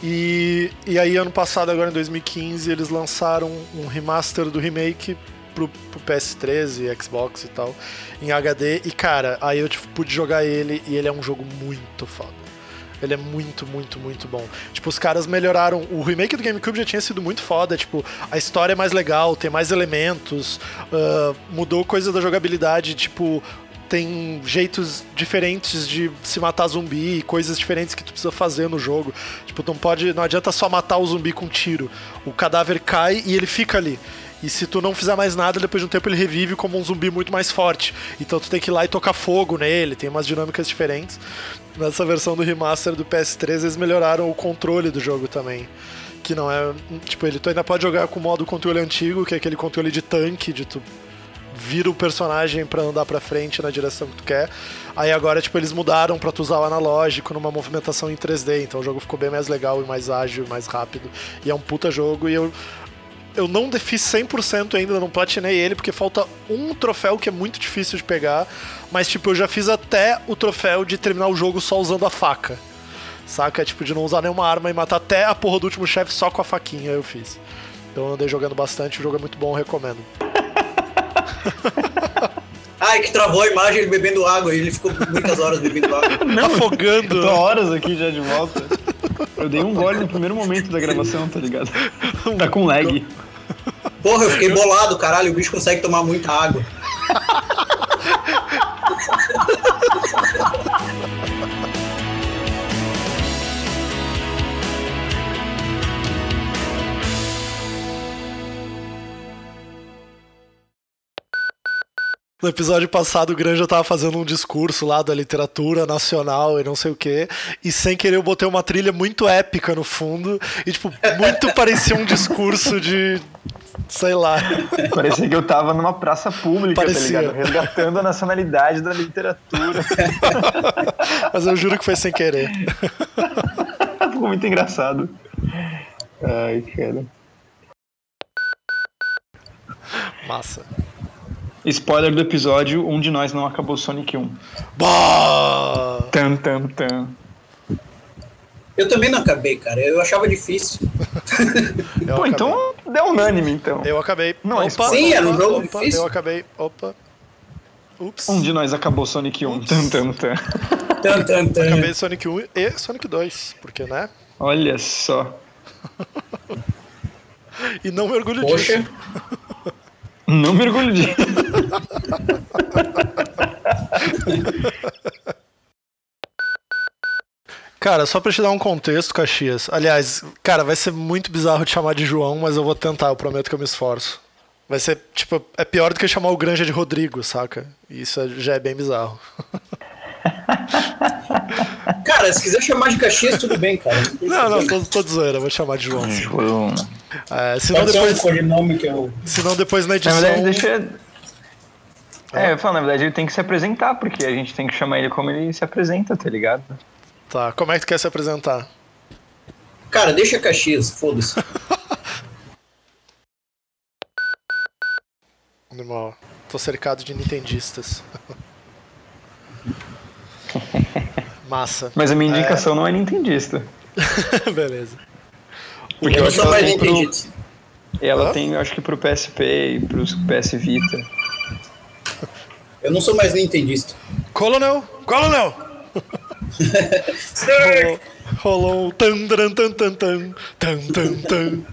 E, e aí, ano passado, agora em 2015, eles lançaram um remaster do remake pro, pro PS13, Xbox e tal, em HD. E cara, aí eu tipo, pude jogar ele e ele é um jogo muito foda. Ele é muito, muito, muito bom. Tipo, os caras melhoraram. O remake do GameCube já tinha sido muito foda. Tipo, a história é mais legal, tem mais elementos, uh, mudou coisa da jogabilidade. Tipo, tem jeitos diferentes de se matar zumbi, coisas diferentes que tu precisa fazer no jogo. Tipo, não pode, não adianta só matar o zumbi com tiro. O cadáver cai e ele fica ali. E se tu não fizer mais nada, depois de um tempo ele revive como um zumbi muito mais forte. Então tu tem que ir lá e tocar fogo nele, tem umas dinâmicas diferentes. Nessa versão do remaster do PS3, eles melhoraram o controle do jogo também. Que não é. Tipo, ele tu ainda pode jogar com o modo controle antigo, que é aquele controle de tanque, de tu vira o personagem para andar para frente na direção que tu quer. Aí agora, tipo, eles mudaram para tu usar o analógico numa movimentação em 3D, então o jogo ficou bem mais legal e mais ágil, mais rápido. E é um puta jogo e eu eu não fiz 100% ainda, não platinei ele, porque falta um troféu que é muito difícil de pegar. Mas, tipo, eu já fiz até o troféu de terminar o jogo só usando a faca. Saca? Tipo, de não usar nenhuma arma e matar até a porra do último chefe só com a faquinha eu fiz. Então eu andei jogando bastante, o jogo é muito bom, recomendo. Ai, que travou a imagem ele bebendo água, ele ficou muitas horas bebendo água. Não, afogando. Eu tô horas aqui já de volta. Eu dei um gole no primeiro momento da gravação, tá ligado? Tá com lag. Porra, eu fiquei bolado, caralho, o bicho consegue tomar muita água. No episódio passado, o Granja tava fazendo um discurso lá da literatura nacional e não sei o quê. E sem querer eu botei uma trilha muito épica no fundo. E, tipo, muito parecia um discurso de. Sei lá. Parecia que eu tava numa praça pública, tá parecia. tá ligado? Resgatando a nacionalidade da literatura. Mas eu juro que foi sem querer. Ficou muito engraçado. Ai, cara. Massa. Spoiler do episódio, um de nós não acabou Sonic 1. Bah! Tam, tam, tam. Eu também não acabei, cara. Eu achava difícil. Eu Pô, acabei. então deu unânime, então. Eu acabei. Não, opa, Sim, era um jogo opa, difícil. Eu acabei. Opa. Ups. Um de nós acabou Sonic 1. Tam, tam, tam. Tam, tam, tam. Acabei Sonic 1 e Sonic 2, porque, né? Olha só. e não me orgulho Poxa. disso. Não me orgulho disso. Cara, só pra te dar um contexto, Caxias. Aliás, cara, vai ser muito bizarro te chamar de João, mas eu vou tentar, eu prometo que eu me esforço. Vai ser, tipo, é pior do que chamar o Granja de Rodrigo, saca? Isso é, já é bem bizarro. Cara, se quiser chamar de Caxias, tudo bem, cara. Não, não, tô, tô de zoeira, vou chamar de João. João. É, senão Pode depois, ser um que eu... senão depois na edição... Na verdade, deixa... É, eu falo, na verdade ele tem que se apresentar, porque a gente tem que chamar ele como ele se apresenta, tá ligado? Tá, como é que tu quer se apresentar? Cara, deixa Caxias, foda-se. Normal. Tô cercado de nintendistas. Massa. Mas a minha é. indicação é... não é nintendista. Beleza. Porque eu, eu acho que ela tem pro... Ela tem, acho que pro PSP e pro PS Vita. Eu não sou mais nintendista. Colonel! Colonel! rolou, rolou um tan, tan, tan, tan, tan, tan, tan.